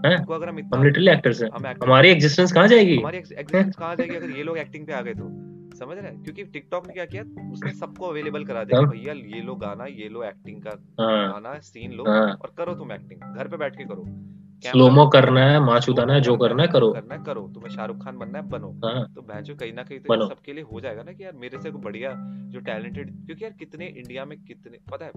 हैं? हैं अगर हम हम लिटरली एक्टर्स हैं। हमारी एग्जिस्टेंस कहाँ जाएगी? हमारी एग्जिस्टेंस कहाँ जाएगी अगर ये लोग एक्टिंग पे आ गए तो? समझ रहे हैं? क्योंकि टिकटॉक ने क्या किया? उसने सबको अवेलेबल करा दिया हाँ। भैया ये लो गाना ये लो एक्टिंग का हाँ। गाना सीन लो हाँ। और करो तुम एक्टिंग घर पे बैठ के करो। स्लोमो करना है माँ चुदाना है जो करना है करो। करना है करो। तुम्हें शाहरुख खान बनना है बनो। हाँ। तो भैंचो कहीं ना कहीं तो सबके लिए हो जाएगा ना कि यार मेरे से बढ़िया जो टैलेंटेड क्योंकि यार कितने इंडिया में कितने पता है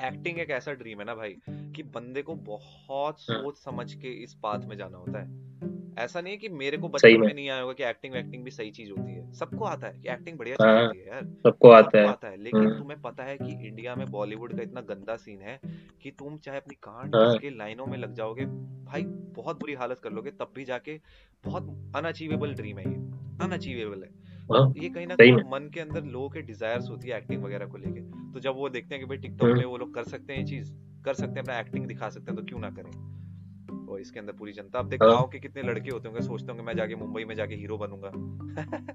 एक्टिंग एक ऐसा ड्रीम है ना भाई कि बंदे को बहुत हाँ। सोच समझ के इस पाथ में जाना होता है ऐसा नहीं है कि मेरे को बचपन में। नहीं आया होगा कि एक्टिंग वैक्टिंग भी सही चीज़ होती है सबको आता है कि एक्टिंग बढ़िया चीज़ हाँ, होती है यार सबको आता है आता है लेकिन हाँ। तुम्हें पता है कि इंडिया में बॉलीवुड का इतना गंदा सीन है कि तुम चाहे अपनी कांड। के लाइनों में लग जाओगे भाई बहुत बुरी हालत कर लोगे तब भी जाके बहुत अनअचीवेबल ड्रीम है ये अनअचीवेबल है हाँ, ये कहीं ना कहीं मन के अंदर लोगों के डिजायर्स होती है एक्टिंग वगैरह को लेके। तो जब वो देखते हैं कि भाई टिकटॉक हम्म। में वो लोग कर सकते हैं ये चीज़ कर सकते हैं अपना एक्टिंग दिखा सकते हैं तो क्यों ना करें? और इसके अंदर पूरी जनता अब देख हाँ। गाँव के कितने लड़के होते होंगे सोचते होंगे मैं जाके मुंबई में जाके हीरो बनूँगा।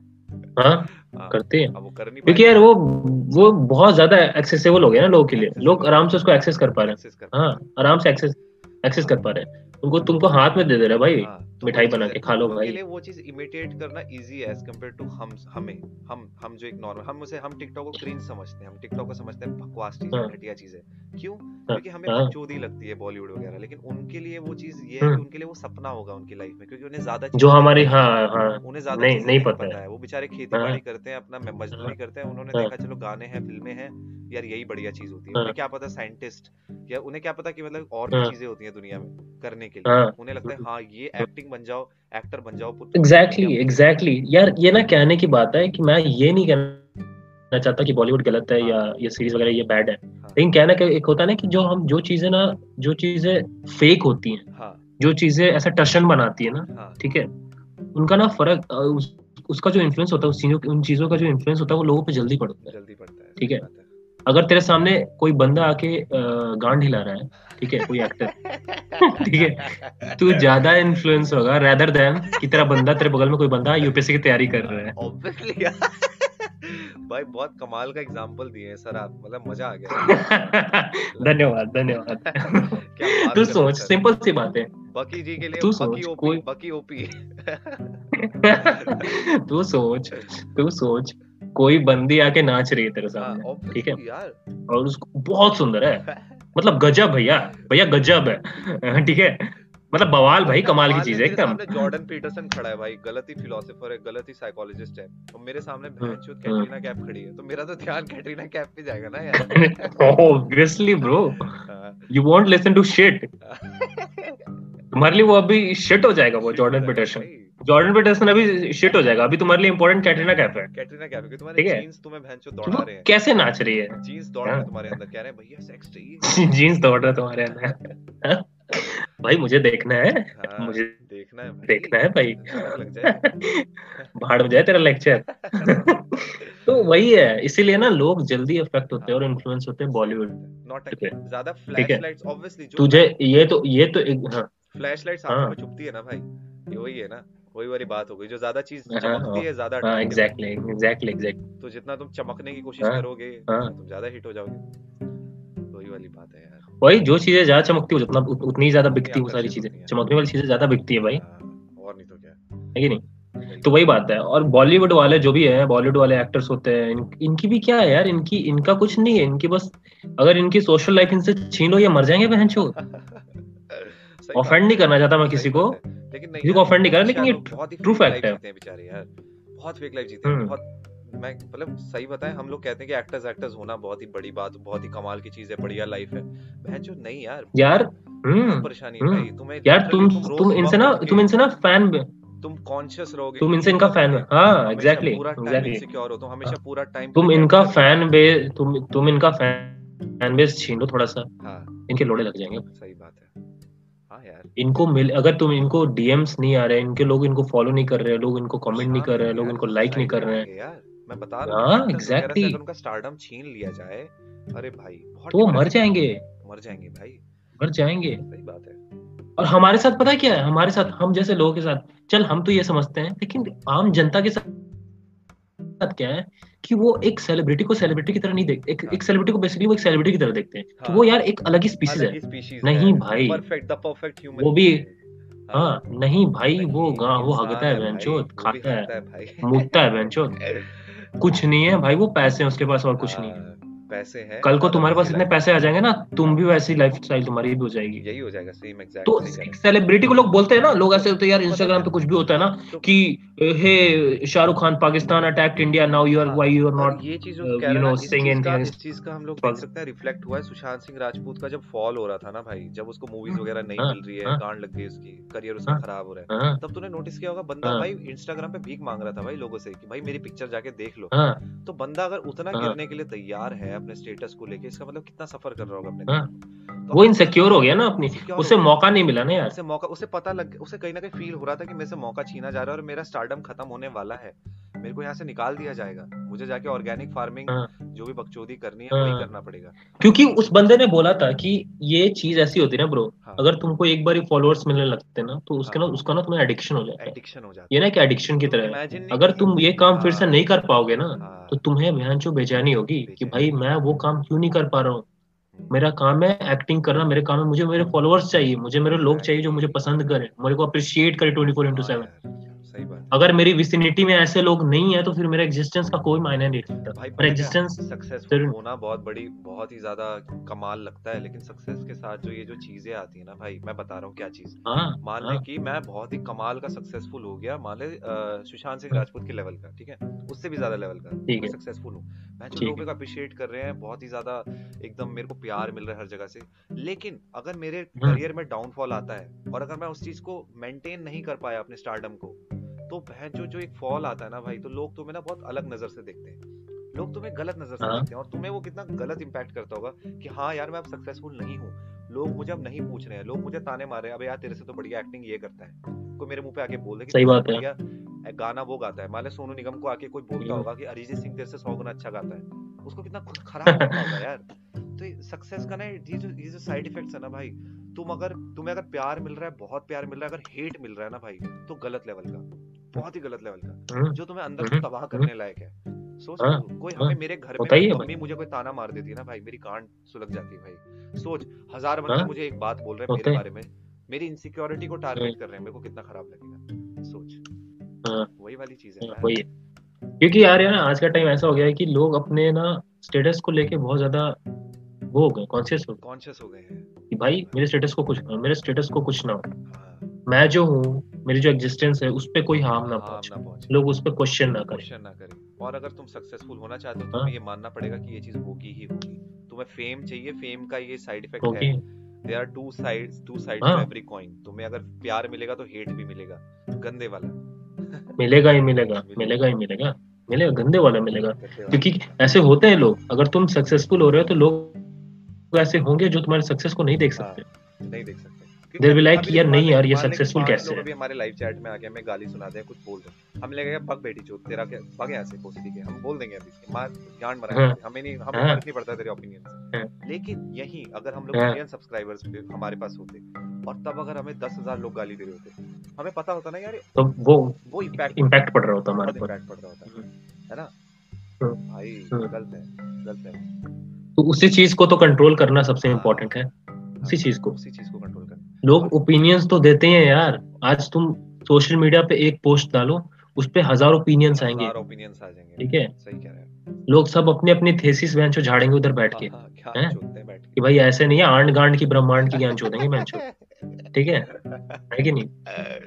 हाँ हाँ, करते हैं। वो कर नहीं क्योंकि यार वो वो बहुत ज़्यादा एक्सेसिबल हो गया ना लोगों के लिए। लोग आराम से उसको एक्सेस कर पा रहे हैं। हाँ आराम से एक्सेस एक्सेस कर पा रहे हैं। तुमको तुमको हाथ में दे दे रहे भाई। हाँ, तो मिठाई बना के खा लो भाई। लिए वो चीज़ इमिटेट करना इजी है एज कंपेयर टू हम हमें हम हम जो एक नॉर्मल हम उसे हम टिकटॉक को क्रिंज समझते हैं हम टिकटॉक को समझते हैं बकवास चीज़ है हाँ। घटिया चीज़ है क्यों क्योंकि हमें हाँ। बकचोदी लगती है बॉलीवुड वगैरह लेकिन उनके लिए वो चीज़ ये है। कि उनके लिए वो सपना होगा उनकी लाइफ में क्योंकि उन्हें ज़्यादा जो हमारी हाँ हाँ उन्हें ज़्यादा नहीं नहीं पता है है वो बेचारे खेती बाड़ी करते हैं अपना मजदूरी करते हैं उन्होंने हाँ। देखा चलो गाने हैं फ़िल्में हैं यार यही बढ़िया चीज़ होती है हाँ। उन्हें क्या पता साइंटिस्ट या उन्हें क्या पता कि मतलब और भी हाँ। चीज़ें होती हैं दुनिया में करने के लिए हाँ उन्हें लगता है हाँ ये एक्टिंग बन जाओ एक्टर बन जाओ एग्जैक्टली में एग्जैक्टली यार ये ना कहने की बात है कि मैं ये नहीं कहना चाहता कि बॉलीवुड गलत है या ये सीरीज़ वगैरह ये बैड है। लेकिन कहना का एक होता है ना कि जो हम जो चीज़ें ना जो चीज़ें फेक होती हैं हाँ। जो चीज़ें ऐसा टर्शन बनाती है ना हाँ। ठीक है? उनका ना फ़र्क उस, उसका जो इन्फ्लुएंस होता है उन चीज़ों का जो इन्फ्लुएंस होता है वो लोगों पे जल्दी पड़ता है। जल्दी पड़ता ठीक है। अगर तेरे सामने कोई बंदा आके गांड हिला रहा है ठीक है कोई एक्टर ठीक है तू ज़्यादा इन्फ्लुएंस होगा रेदर देन कि तेरा बंदा तेरे बगल में कोई बंदा यूपीएससी की तैयारी कर रहा है। ऑब्वियसली भाई बहुत कमाल का एग्जांपल दिए हैं सर आप मतलब मज़ा आ गया। धन्यवाद धन्यवाद। तू सोच सिंपल सी बात है। बकी जी के लिए तू बकी सोच, ओपी कोई- बकी ओपी तू सोच तू सोच। कोई बंदी आके नाच रही है तेरे सामने ठीक है? यार। और उसको बहुत सुंदर है। मतलब गजब भैया भैया गजब है ठीक है? मतलब बवाल भाई कमाल की चीज़ है एकदम। जॉर्डन पीटरसन खड़ा है भाई गलत ही फिलोसोफर है गलत ही साइकोलॉजिस्ट है। और मेरे सामने भैंचोद कैटरीना कैफ खड़ी है तो मेरा तो ध्यान कैटरीना कैफ पे जाएगा ना यार। ऑब्वियसली ब्रो हाँ। You won't listen to shit तुम्हारे लिए वो अभी शिट हो जाएगा वो जॉर्डन पीटरसन जॉर्डन पीटरसन अभी शिट हो जाएगा। अभी तुम्हारे लिए इंपॉर्टेंट कैटरीना कैफ है। कैटरीना कैफ क्योंकि तुम्हारे है। जीन्स तुम्हें भैंचो कि दौड़ा रहे हैं। कैसे नाच रही है? जीन्स दौड़ रहे हैं हाँ। तुम्हारे अंदर। कह रहे हैं भैया सेक्स चाहिए जीन्स दौड़ रहा है तुम्हारे अंदर। हाँ? भाई मुझे देखना है। हाँ, मुझे देखना है भाई। देखना है भाई। भाड़ में जाए। तेरा लेक्चर तो वही है इसीलिए ना लोग जल्दी अफेक्ट होते हैं और इन्फ्लुएंस होते हैं बॉलीवुड ज़्यादा ठीक है। फ्लैश लाइट्स ऑब्वियसली तुझे ये तो ये तो हाँ। फ्लैश लाइट्स हाँ। आँखों में चुभती है ना भाई। ये वही है ना। वही वाली बात हो गई जो ज़्यादा चीज़ हाँ, चमकती हाँ। है। ज़्यादा हाँ एग्जैक्टली एग्जैक्टली एग्जैक्टली तो जितना तुम चमकने की कोशिश हाँ, करोगे। तुम ज़्यादा हिट हो जाओगे। वही वाली बात है यार। वही जो चीज़ें ज़्यादा चमकती है उतना उतनी ज़्यादा बिकती है वो सारी चीज़ें चमकने वाली चीज़ें ज़्यादा बिकती है भाई। और नहीं तो क्या। है कि नहीं? तो वही बात है। और बॉलीवुड वाले जो भी है बॉलीवुड वाले एक्टर्स होते हैं इन, इनकी भी क्या है यार इनकी इनका कुछ नहीं है। इनकी बस अगर इनकी सोशल लाइफ इनसे छीन लो ये मर जाएँगे बहन चो ऑफेंड नहीं करना चाहता मैं किसी को। लेकिन नहीं किसी को offend नहीं कर लेकिन ये शायद बहुत ही है। बेचारे यार। बहुत फेक लाइफ जीते हैं हम्म। बहुत मैं मतलब सही बताएँ हम लोग कहते हैं कि एक्टर्स एक्टर्स होना बहुत ही बड़ी बात बहुत ही कमाल की चीज़ है बढ़िया लाइफ है। बहन जो नहीं यार यार हम्म परेशानी है हम्म। भाई? तुम्हें यार तुम तुम इनसे ना तुम इनसे ना फ़ैन तुम कॉन्शियस रहोगे। तुम इनसे इनका fan हो। हाँ, पूरा टाइम exactly. हो तुम हमेशा पूरा टाइम तुम इनका फ़ैन बेस तुम तुम इनका फ़ैन बेस छीन लो थोड़ा सा। हाँ। इनके लोड़े लग जाएँगे। सही बात है हाँ। इनको मिल अगर तुम इनको डीएम्स नहीं आ रहे इनके लोग इनको फॉलो नहीं कर रहे लोग इनको कमेंट नहीं कर रहे लोग इनको लाइक नहीं कर रहे हैं। यार। मैं बता रहा हाँ, हूँ exactly. अगर उनका स्टारडम छीन लिया जाए अरे भाई तो वो मर जाएँगे। मर जाएँगे भाई। मर जाएँगे। सही बात है। और हमारे साथ पता क्या है? हमारे साथ हम जैसे लोगों के साथ चल हम तो ये समझते हैं लेकिन आम जनता के साथ क्या है कि वो एक सेलिब्रिटी को सेलिब्रिटी की तरह नहीं देखते एक, हाँ। एक सेलिब्रिटी को बेसिकली वो एक सेलिब्रिटी की तरह देखते हैं कि हाँ। वो यार एक अलग ही स्पीसीज है। नहीं भाई, परफेक्ट द परफेक्ट ह्यूमन वो भी हाँ। नहीं भाई वो गा वो हगता है है भी खाता है। मुटता है है बेंचोद कुछ नहीं है भाई वो पैसे हैं उसके पास और कुछ नहीं है हाँ, पैसे हैं कल को तुम्हारे पास इतने पैसे आ जाएँगे ना तुम भी वैसी लाइफ स्टाइल तुम्हारी भी हो जाएगी। यही हो जाएगा सेम एग्जैक्ट तो सेलिब्रिटी को लोग बोलते हैं ना लोग ऐसे होते हैं यार इंस्टाग्राम पे कुछ भी होता है ना तो कि hey Shahrukh Khan Pakistan attacked India now you are हाँ, व्हाई यू आर नॉट ये चीज़ कह you रहा है इस चीज़ का हम लोग देख सकते हैं रिफ्लेक्ट हुआ है सुशांत सिंह राजपूत का जब फॉल हो रहा था ना भाई जब उसको मूवीज़ वगैरह नहीं हाँ, मिल रही है हाँ। गांड लग गई उसकी करियर उसका हाँ, खराब हो रहा है हाँ। तब तूने नोटिस किया होगा बंदा हाँ। भाई इंस्टाग्राम पे भीख मांग रहा था भाई लोगों से कि भाई मेरी पिक्चर जाके देख लो। हाँ। तो बंदा अगर उतना हाँ। गिरने के लिए तैयार है अपने स्टेटस को लेके इसका मतलब कितना सफ़र कर रहा होगा अपने हाँ। तो वो इनसिक्योर हो गया ना अपनी उसे मौका नहीं मिला ना यार उसे मौका उसे पता लग उसे कहीं ना कहीं फील हो रहा था कि मेरे से मौका छीना जा रहा है और मेरा स्टारडम खत्म होने वाला है मेरे को यहाँ से निकाल दिया जाएगा मुझे जाके ऑर्गेनिक फ़ार्मिंग हाँ। जो भी बकचोदी करनी है वही हाँ। करना पड़ेगा क्योंकि उस बंदे ने बोला था कि ये चीज़ ऐसी होती है ना ब्रो हाँ। अगर तुमको एक बार फॉलोअर्स मिलने लगते ना तो उसके ना हाँ। उसका ना तुम्हें एडिक्शन हो जाता है एडिक्शन हो जाता ये ना कि एडिक्शन की तुम तरह है अगर तुम ये काम फिर से हाँ। नहीं कर पाओगे ना हाँ, तो तुम्हें बहन जो बेचैनी होगी कि भाई। मैं वो काम क्यों नहीं कर पा रहा हूँ? हम्म, मेरा काम है एक्टिंग करना मेरे काम है मुझे मेरे फॉलोअर्स चाहिए मुझे मेरे लोग चाहिए जो मुझे पसंद करें मेरे को अप्रिशिएट करे ट्वेंटी फोर इंटू सेवन सही बात अगर मेरी विसिनिटी में ऐसे लोग नहीं है तो फिर मेरे एग्जिस्टेंस का कोई मायने नहीं रखता। मेरा एग्जिस्टेंस सक्सेसफुल होना बहुत बड़ी बहुत ही ज़्यादा कमाल लगता है लेकिन सक्सेस के साथ जो ये जो चीज़ें आती है ना भाई मैं बता रहा हूँ क्या चीज़। हाँ मान ले हाँ कि मैं बहुत ही कमाल का सक्सेसफुल हो गया मान ले सुशांत सिंह हाँ। राजपूत के लेवल का ठीक है? उससे भी ज़्यादा लेवल का सक्सेसफुल हूँ। मैं जो लोग को अप्रिशिएट कर रहे हैं बहुत ही ज़्यादा एकदम मेरे को प्यार मिल रहा है हर जगह से। लेकिन अगर मेरे। करियर में डाउनफॉल आता है और अगर मैं उस चीज़ को मेंटेन नहीं कर पाया अपने स्टारडम को तो बहन जो जो एक फॉल आता है ना भाई तो लोग तुम्हें ना बहुत अलग नज़र से देखते हैं। लोग तुम्हें गलत नज़र से हाँ। देखते हैं और तुम्हें वो कितना गलत इम्पैक्ट करता होगा कि हाँ यार मैं अब सक्सेसफुल नहीं हूँ। लोग मुझे अब नहीं पूछ रहे हैं लोग मुझे ताने मार रहे हैं अबे यार तेरे से तो बढ़िया एक्टिंग ये करता है। कोई मेरे मुँह पे आके बोल दे कि सही बात है। गाना वो गाता है। मान ले सोनू निगम को आके कोई बोलता हम्म। होगा कि अरिजीत सिंह तेरे से सौ गुना अच्छा गाता है। उसको कितना खराब होगा यार। तो सक्सेस का ना ये जो ये जो साइड इफेक्ट्स है ना भाई तुम अगर तुम्हें अगर प्यार मिल रहा है बहुत प्यार मिल रहा है अगर हेट मिल रहा है ना भाई तो गलत लेवल का। बहुत ही गलत लेवल का। हम्म, जो तुम्हें अंदर हम्म, से तबाह करने लायक है। सोच हाँ, तू, कोई हाँ, हमें मेरे घर में ही है मम्मी मुझे कोई ताना मार देती है ना भाई मेरी कान सुलग जाती है भाई। सोच हज़ार बंदे हाँ, मुझे एक बात बोल रहे हैं मेरे बारे में। मेरी इनसिक्योरिटी को टारगेट कर रहे हैं मेरे को कितना खराब लगेगा। सोच। हाँ, वही वाली चीज़ है हाँ, वही क्योंकि यार यार आज का टाइम ऐसा हो गया है कि लोग अपने ना स्टेटस को लेके बहुत ज़्यादा वो हो गए कॉन्शियस हो गए। कॉन्शियस हो गए हैं। कि भाई मेरे स्टेटस को कुछ मेरे स्टेटस को कुछ ना हो। हाँ। मैं जो हूँ मेरी जो एग्जिस्टेंस है उस पर कोई हार्म ना हार्म पहुँचे। लोग उस पर क्वेश्चन ना करें। क्वेश्चन ना करें। और अगर तुम सक्सेसफुल होना चाहते हो तो हाँ। तुम्हें ये मानना पड़ेगा कि ये चीज़ होगी ही होगी। तुम्हें फेम चाहिए। फेम का ये साइड इफ़ेक्ट है। There are two sides two sides हाँ। ऑफ़ एवरी कॉइन तुम्हें अगर प्यार मिलेगा तो हेट भी मिलेगा। गंदे वाला। मिलेगा ही मिलेगा। मिलेगा ही मिलेगा। मिलेगा गंदे वाला मिलेगा। क्योंकि ऐसे होते हैं लोग। अगर तुम सक्सेसफुल हो रहे हो तो लोग ऐसे होंगे जो तुम्हारे सक्सेस को नहीं देख हाँ, सकते। नहीं देख सकते। Be like, अभी यार नहीं यार, ये मान ले कि successful पाँच कैसे है? अभी हमारे लाइव चैट में आके हमें गाली सुना दे कुछ बोल रहे हम लगेगा बग बेटी चो तेरा क्या बग ऐसे कोसली के हम बोल देंगे अभी मार जान मरा हाँ। हमें नहीं हमें हाँ। फ़र्क नहीं पड़ता तेरे ओपिनियन से हाँ। लेकिन यही अगर हम लोग। मिलियन सब्सक्राइबर्स हमारे पास होते और तब अगर हमें दस हज़ार लोग गाली दे रहे होते हमें पता होता ना यार तो वो वो इम्पैक्ट इम्पैक्ट पड़ रहा होता हमारे पर इम्पैक्ट पड़ रहा होता। है ना हम्म। भाई हम्म। गलत है गलत है तो उसी चीज़ को तो कंट्रोल करना सबसे। इम्पोर्टेंट है उसी चीज़ को उसी चीज़ को लोग ओपिनियंस तो देते हैं यार। आज तुम सोशल मीडिया पे एक पोस्ट डालो उस पर हज़ार ओपिनियंस आएँगे। हज़ार ओपिनियंस आ जाएँगे। ठीक है? सही कह रहे हैं। लोग सब अपने अपने थेसिस बेंचो झाड़ेंगे उधर बैठ के। हाँ, हाँ, हैं? के। भाई ऐसे नहीं है आंड गांड की ब्रह्मांड की ज्ञान चोदेंगे बेंचो ठीक है? है कि नहीं?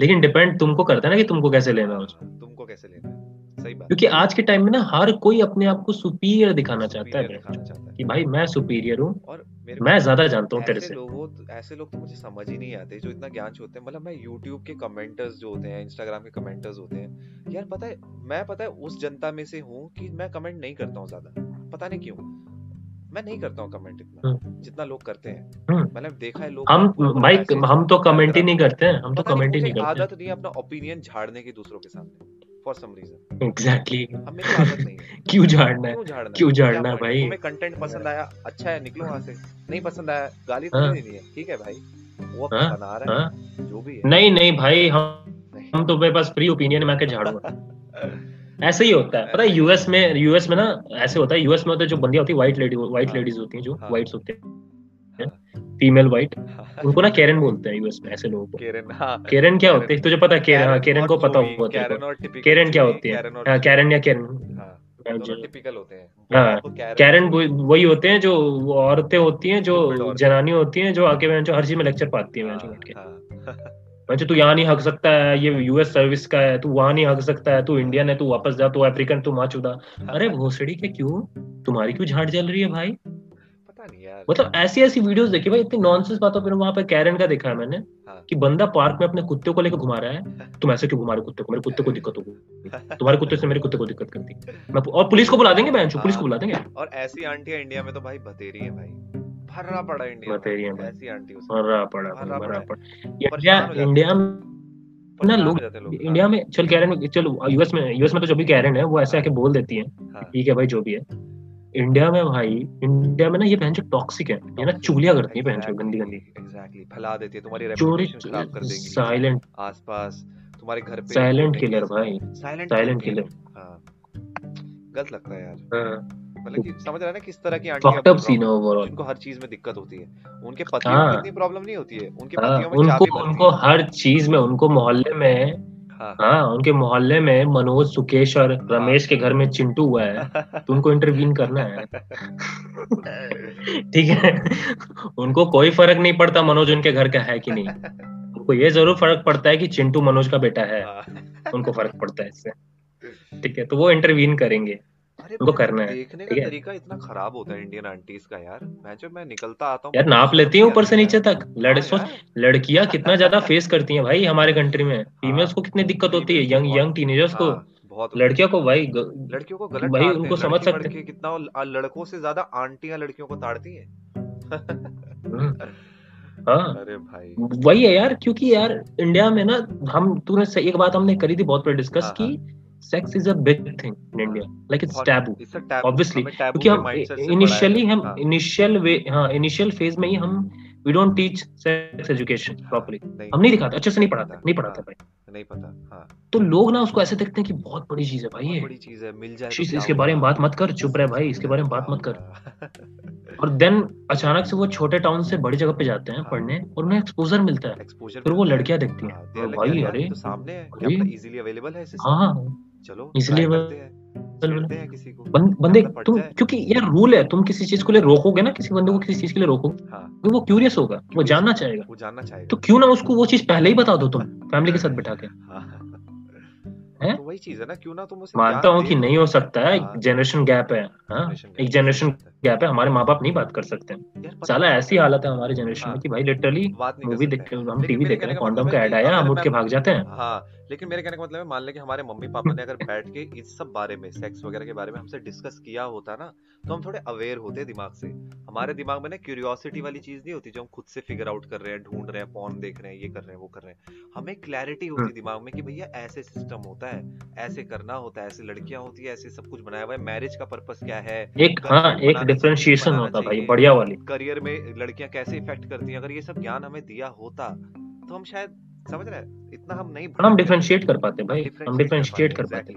लेकिन डिपेंड तुमको करता है ना कि तुमको कैसे लेना है उसको तुमको कैसे लेना है। सही बात। क्योंकि आज के टाइम में ना हर कोई अपने आप को सुपीरियर दिखाना चाहता है कि भाई मैं सुपीरियर हूँ और मैं ज़्यादा जानता हूँ तेरे ऐसे से। लोगों ऐसे लोग तो मुझे समझ ही नहीं आते जो इतना ज्ञान होते हैं। मतलब मैं YouTube के कमेंटर्स जो होते हैं Instagram के कमेंटर्स होते हैं यार पता है मैं पता है उस जनता में से हूँ कि मैं कमेंट नहीं करता हूँ ज़्यादा। पता नहीं क्यों। मैं नहीं करता हूँ कमेंट इतना जितना लोग करते हैं। हम्म। मैंने देखा है लोग हम भाई हम तो कमेंट ही नहीं करते हैं हम तो कमेंट ही नहीं करते आदत नहीं अपना ओपिनियन झाड़ने की दूसरों के सामने। फॉर सम रीजन एग्जैक्टली मेरी आदत नहीं है। क्यों झाड़ना है? क्यों झाड़ना क्यों झाड़ना भाई? तुम्हें कंटेंट पसंद आया? अच्छा है निकलो वहाँ से। नहीं पसंद आया गाली तो हाँ। नहीं है। ठीक है भाई। वो हाँ, बना रहा हाँ है। जो भी है। नहीं नहीं भाई हम हम तो मेरे पास फ्री ओपिनियन मैं के झाड़ूँगा। ऐसे ही होता है। पता है यूएस में यूएस में ना ऐसे होता है यूएस में होता है जो बंदियाँ होती है व्हाइट लेडी व्हाइट लेडीज़ होती हैं जो व्हाइट्स होते हाँ, फीमेल व्हाइट हाँ, उनको ना केरन बोलते हैं यूएस में ऐसे लोगों को। केरन हाँ। केरन क्या होते हैं? तुझे पता है केरन हाँ केरन को पता होगा केरन केरन क्या होती है? केरन हाँ केरन या केरन हाँ हाँ, दोनों जो टिपिकल होते हैं। हाँ, कैरन कैरन वही होते हैं जो औरतें होती हैं जो जनानी होती हैं जो आके मैं जो हर चीज़ में लेक्चर पाती है हाँ, तू यहाँ नहीं हक सकता है ये यूएस सर्विस का है तू वहाँ नहीं हक सकता है तू इंडियन है तू वापस जा तू अफ्रीकन तू माँ चुदा अरे भोसड़ी के क्यों? तुम्हारी क्यों झाड़ जल रही है भाई? मतलब ऐसी ऐसी वीडियोस देखी भाई इतनी नॉनसेंस बातों पर वहाँ पे कैरन का देखा है मैंने हाँ। कि बंदा पार्क में अपने कुत्ते को लेकर घुमा रहा है तुम ऐसे क्यों घुमा रहे कुत्ते को? मेरे कुत्ते को दिक्कत होगी तुम्हारे कुत्ते से मेरे कुत्ते को दिक्कत करती मैं और पुलिस को बुला देंगे बहन पुलिस को बुला देंगे? और ऐसी आंटियाँ इंडिया में तो भाई बतेरी है भाई। भरा पड़ा इंडिया में। बतेरी हैं भाई। ऐसी आंटी पड़ा मरा पड़ा इंडिया हो हैं। इंडिया में ना लोग जाते हैं इंडिया में चल कैरन में चलो यूएस में यूएस में तो जो भी कैरन है वो ऐसे आके बोल देती है हाँ, ठीक है भाई जो भी है। इंडिया में भाई इंडिया में ना ये बहन जो टॉक्सिक है ये ना चुगलियाँ करती है बहन गंदी गंदी एग्जैक्टली फैला देती है तुम्हारी रेपुटेशन खराब कर देंगी। साइलेंट आसपास तुम्हारे घर पे साइलेंट किलर भाई। साइलेंट साइलेंट किलर हाँ। गलत लगता है यार। हाँ। मतलब कि समझ रहा है ना किस तरह की रहा सीन है ओवरऑल जिनको हर चीज़ में दिक्कत होती है। उनके पतियों हाँ। को इतनी प्रॉब्लम नहीं होती है। उनके हाँ पतियों में उनको उनको हर चीज़ में उनको मोहल्ले में हाँ हाँ। उनके मोहल्ले में मनोज सुकेश और रमेश के घर में चिंटू हुआ है। तो उनको इंटरवीन करना है। ठीक है। उनको कोई फ़र्क नहीं पड़ता मनोज उनके घर का है कि नहीं। उनको ये ज़रूर फ़र्क पड़ता है कि चिंटू मनोज का बेटा है। हाँ। उनको फ़र्क पड़ता है इससे। ठीक है तो वो इंटरवीन करेंगे। उनको करना है, देखने का तरीका इतना खराब होता है इंडियन आंटीज का यार। मैं जब मैं निकलता आता हूँ यार नाप लेती है ऊपर से नीचे तक। लड़ हाँ सोच लड़कियाँ कितना ज़्यादा फेस करती हैं भाई हमारे कंट्री में। फीमेल्स को कितनी दिक्कत होती है यंग यंग टीनेजर्स को। हाँ, बहुत लड़कियों को भाई लड़कियों को गलत भाई उनको समझ सकते वड़के कितना लड़कों से ज़्यादा आंटियाँ लड़कियों को ताड़ती हैं। हम्म, हाँ। अरे भाई। वही है यार क्योंकि यार इंडिया में ना हम तूने एक बात हमने करी थी बहुत बार डिस्कस हाँ, की sex is a big thing in India like it's taboo it's taboo, Obviously, हमें taboo क्योंकि हम इनिशियली है। हम हाँ, इनिशियल वे हाँ इनिशियल फ़ेज़ में ही हम we don't teach sex education हाँ, प्रॉपर्ली हम नहीं दिखाते अच्छे से नहीं पढ़ाते पता, नहीं पढ़ाते हाँ, भाई। नहीं पता हाँ। तो लोग ना उसको ऐसे देखते हैं कि बहुत बड़ी चीज़ है भाई ये। बड़ी चीज़ है मिल जाए तो इसके बारे में बात मत कर चुप रहे भाई इसके बारे में बात मत कर। और देन अचानक से वो छोटे टाउन से बड़ी जगह पे जाते हैं हाँ। पढ़ने और उन्हें एक्सपोजर मिलता है। Exposure फिर वो लड़कियाँ देखती हैं। हाँ, भाई अरे तो सामने है। इजीली अवेलेबल है हाँ हाँ। चलो इसलिए करते हैं। किसी को। बं, बंदे पड़ तुम क्योंकि यार रूल है तुम किसी चीज़ को लिए रोकोगे ना किसी बंदे को किसी चीज़ के लिए रोकोगे हाँ। तो वो क्यूरियस होगा वो जानना चाहेगा। वो जानना चाहेगा। तो क्यों ना उसको वो चीज़ पहले ही बता दो तुम फैमिली के साथ बैठा के। हाँ। हैं? तो वही चीज़ है ना क्यों ना तुम उसे मानता हूँ कि नहीं हो सकता है हाँ। जनरेशन गैप है हाँ एक जनरेशन है। गैप है हमारे माँ बाप नहीं बात कर सकते हैं साला ऐसी हालत है हमारे जनरेशन हाँ। में कि भाई लिटरली कर मूवी सकते देख के हम टीवी देख रहे हैं का कॉन्डम मतलब का एड ऐड आया हम उठ के भाग जाते हैं हाँ लेकिन मेरे कहने का मतलब है मान ले कि हमारे मम्मी पापा ने अगर बैठ के इस सब बारे में सेक्स वगैरह के बारे में हमसे डिस्कस किया होता ना तो हम थोड़े अवेयर होते हैं दिमाग से। हमारे दिमाग में ना क्यूरियोसिटी वाली चीज़ नहीं होती जो हम खुद से फिगर आउट कर रहे हैं ढूंढ रहे हैं पॉन देख रहे हैं ये कर रहे हैं वो कर रहे हैं। हमें क्लैरिटी होती हम्म। दिमाग में कि भैया ऐसे सिस्टम होता है ऐसे करना होता है ऐसे लड़कियाँ होती है ऐसे सब कुछ बनाया हुआ है मैरिज का पर्पस क्या है? एक हाँ एक डिफरेंशिएशन होता भाई बढ़िया वाली। करियर में लड़कियाँ कैसे इफ़ेक्ट करती हैं? अगर ये सब ज्ञान हमें दिया होता तो हम शायद समझ रहे हैं? इतना हम नहीं हम डिफरेंशिएट कर पाते भाई। हम डिफरेंशिएट कर पाते,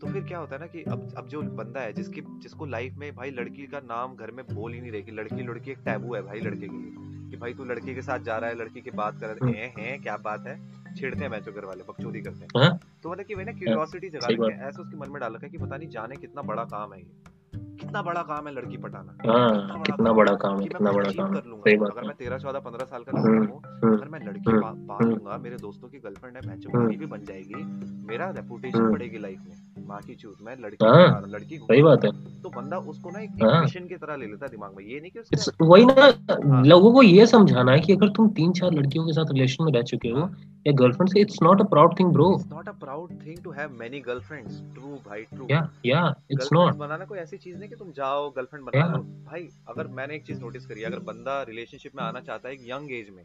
तो फिर क्या होता है ना कि अब अब जो बंदा है जिसकी जिसको लाइफ में भाई लड़की का नाम घर में बोल ही नहीं रही कि लड़की लड़की एक टैबू है भाई लड़के के लिए। कि भाई तू लड़की के साथ जा रहा है लड़की की बात कर रहे है हैं क्या बात है? छेड़ते हैं मैचो घर वाले बकचोदी करते हैं। हाँ? तो मतलब कि वही ना क्यूरियोसिटी जगा रखी है ऐसा उसके मन में डाल रखा है कि पता नहीं जाने कितना बड़ा काम है ये। कितना बड़ा काम है लड़की पटाना हाँ कितना बड़ा काम है कितना बड़ा काम कर लूँगा सही बात अगर मैं तेरह चौदह पंद्रह साल का हम्म, लड़का हूँ हम्म, अगर मैं लड़की पालूँगा हम्म। लूँगा मेरे दोस्तों की गर्लफ्रेंड है मैच। भी बन जाएगी मेरा रेपुटेशन। बढ़ेगी लाइफ में माँ की चूत मैं लड़की हाँ, लड़की सही बात है तो बंदा उसको ना एक हाँ। मिशन की तरह ले लेता है दिमाग में ये नहीं कि वही ना हाँ। लोगों को ये समझाना है कि अगर तुम तीन चार लड़कियों के साथ रिलेशन में रह चुके हो हाँ। या गर्लफ्रेंड से it's not a proud thing bro it's not a proud thing to have many girlfriends true भाई ट्रू या या इट्स नॉट बनाना कोई ऐसी चीज़ नहीं कि तुम जाओ गर्लफ्रेंड बना लो भाई अगर मैंने एक चीज़ नोटिस करी अगर बंदा रिलेशनशिप में आना चाहता है एक यंग एज में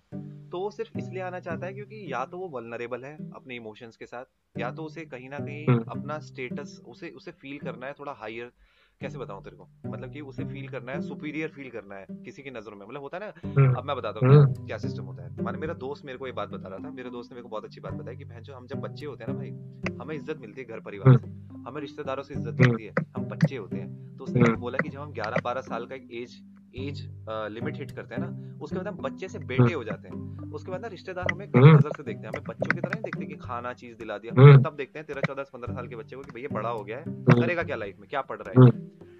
तो वो सिर्फ़ इसलिए आना चाहता है क्योंकि या तो वो वल्नरेबल है अपने इमोशंस के साथ या तो उसे कहीं ना कहीं हम्म। अपना स्टेटस उसे उसे फील करना है थोड़ा हायर कैसे बताऊँ तेरे को मतलब कि उसे फील करना है सुपीरियर फील करना है किसी की नज़रों में मतलब होता है ना हम्म, अब मैं बताता हूँ हम्म। क्या, क्या सिस्टम होता है माने मेरा दोस्त मेरे को ये बात बता रहा था मेरे दोस्त ने मेरे को बहुत अच्छी बात बताई कि बहन जो हम जब बच्चे होते हैं ना भाई हमें इज़्ज़त मिलती है घर परिवार से हमें रिश्तेदारों से इज़्ज़त हम्म। मिलती है हम बच्चे होते हैं तो उसने हम्म। बोला कि जब हम 11 12 साल का एक एज एज लिमिट हिट करते हैं ना उसके बाद हम बच्चे से बेटे हो जाते हैं। उसके बाद ना रिश्तेदार हमें हम्म। नज़र से देखते हैं हमें बच्चों की तरह नहीं देखते कि खाना चीज़ दिला दिया। हम्म। हम तब देखते हैं तेरह चौदह पंद्रह साल के बच्चे को कि भैया बड़ा हो गया है हम्म, करेगा क्या लाइफ में क्या पढ़ रहा है?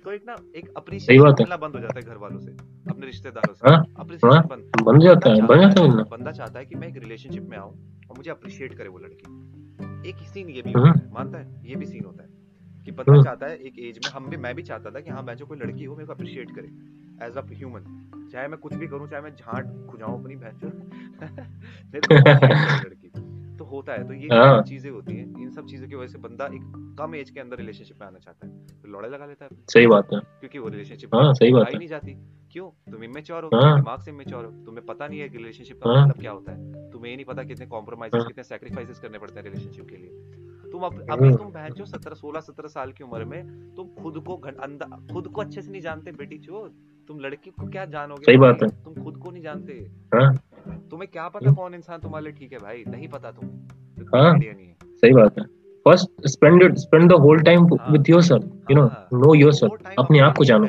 तो एक ना एक अप्रिशिएशन मिलना बंद हो जाता है घर वालों से अपने रिश्तेदारों से। हाँ, अप्रिशिएशन बंद। बन जाता है बन जाता है है बंदा चाहता है कि मैं एक रिलेशनशिप में आऊँ और मुझे अप्रिशिएट करे वो लड़की। एक सीन ये भी हम्म। है मानता है? ये भी सीन होता है। कि बंदा हम्म। चाहता है एक एज में हम भी मैं भी चाहता था कि हाँ मैं जो कोई लड़की हो मेरे को अप्रिशिएट करे एज अ ह्यूमन चाहे मैं कुछ भी करूँ चाहे मैं झांट खुजाऊं अपनी करे लड़की। तो होता है तो ये हाँ। चीज़ें होती हैं। इन सब चीज़ों की वजह से बंदा एक कम एज के अंदर रिलेशनशिप में आना चाहता है। तो लड़ाई लगा लेता है। सही बात है। क्योंकि वो रिलेशनशिप हाँ सही बात है। नहीं जाती। क्यों? तुम इमेच्योर हो हाँ। दिमाग से इमेच्योर हो। तुम्हें पता नहीं है कि रिलेशनशिप का हाँ। मतलब क्या होता है। तुम्हें ये नहीं पता कितने कॉम्प्रोमाइजेस हाँ। कितने सैक्रिफाइसेस करने पड़ते हैं रिलेशनशिप के लिए। तुम अब हम्म। अभी तुम जो 17 16 17 साल की उम्र में तुम खुद को अंदर खुद को अच्छे से नहीं जानते बेटी चो तुम लड़की को क्या जानोगे सही बात है। तुम खुद को नहीं जानते हाँ तुम्हें क्या पता। कौन इंसान तुम्हारे लिए ठीक है भाई नहीं पता तुम्हें तो हाँ। नहीं है सही बात है first spend spend the whole time हाँ। विद योरसेल्फ यू नो हाँ। नो योरसेल्फ अपने आप को जानो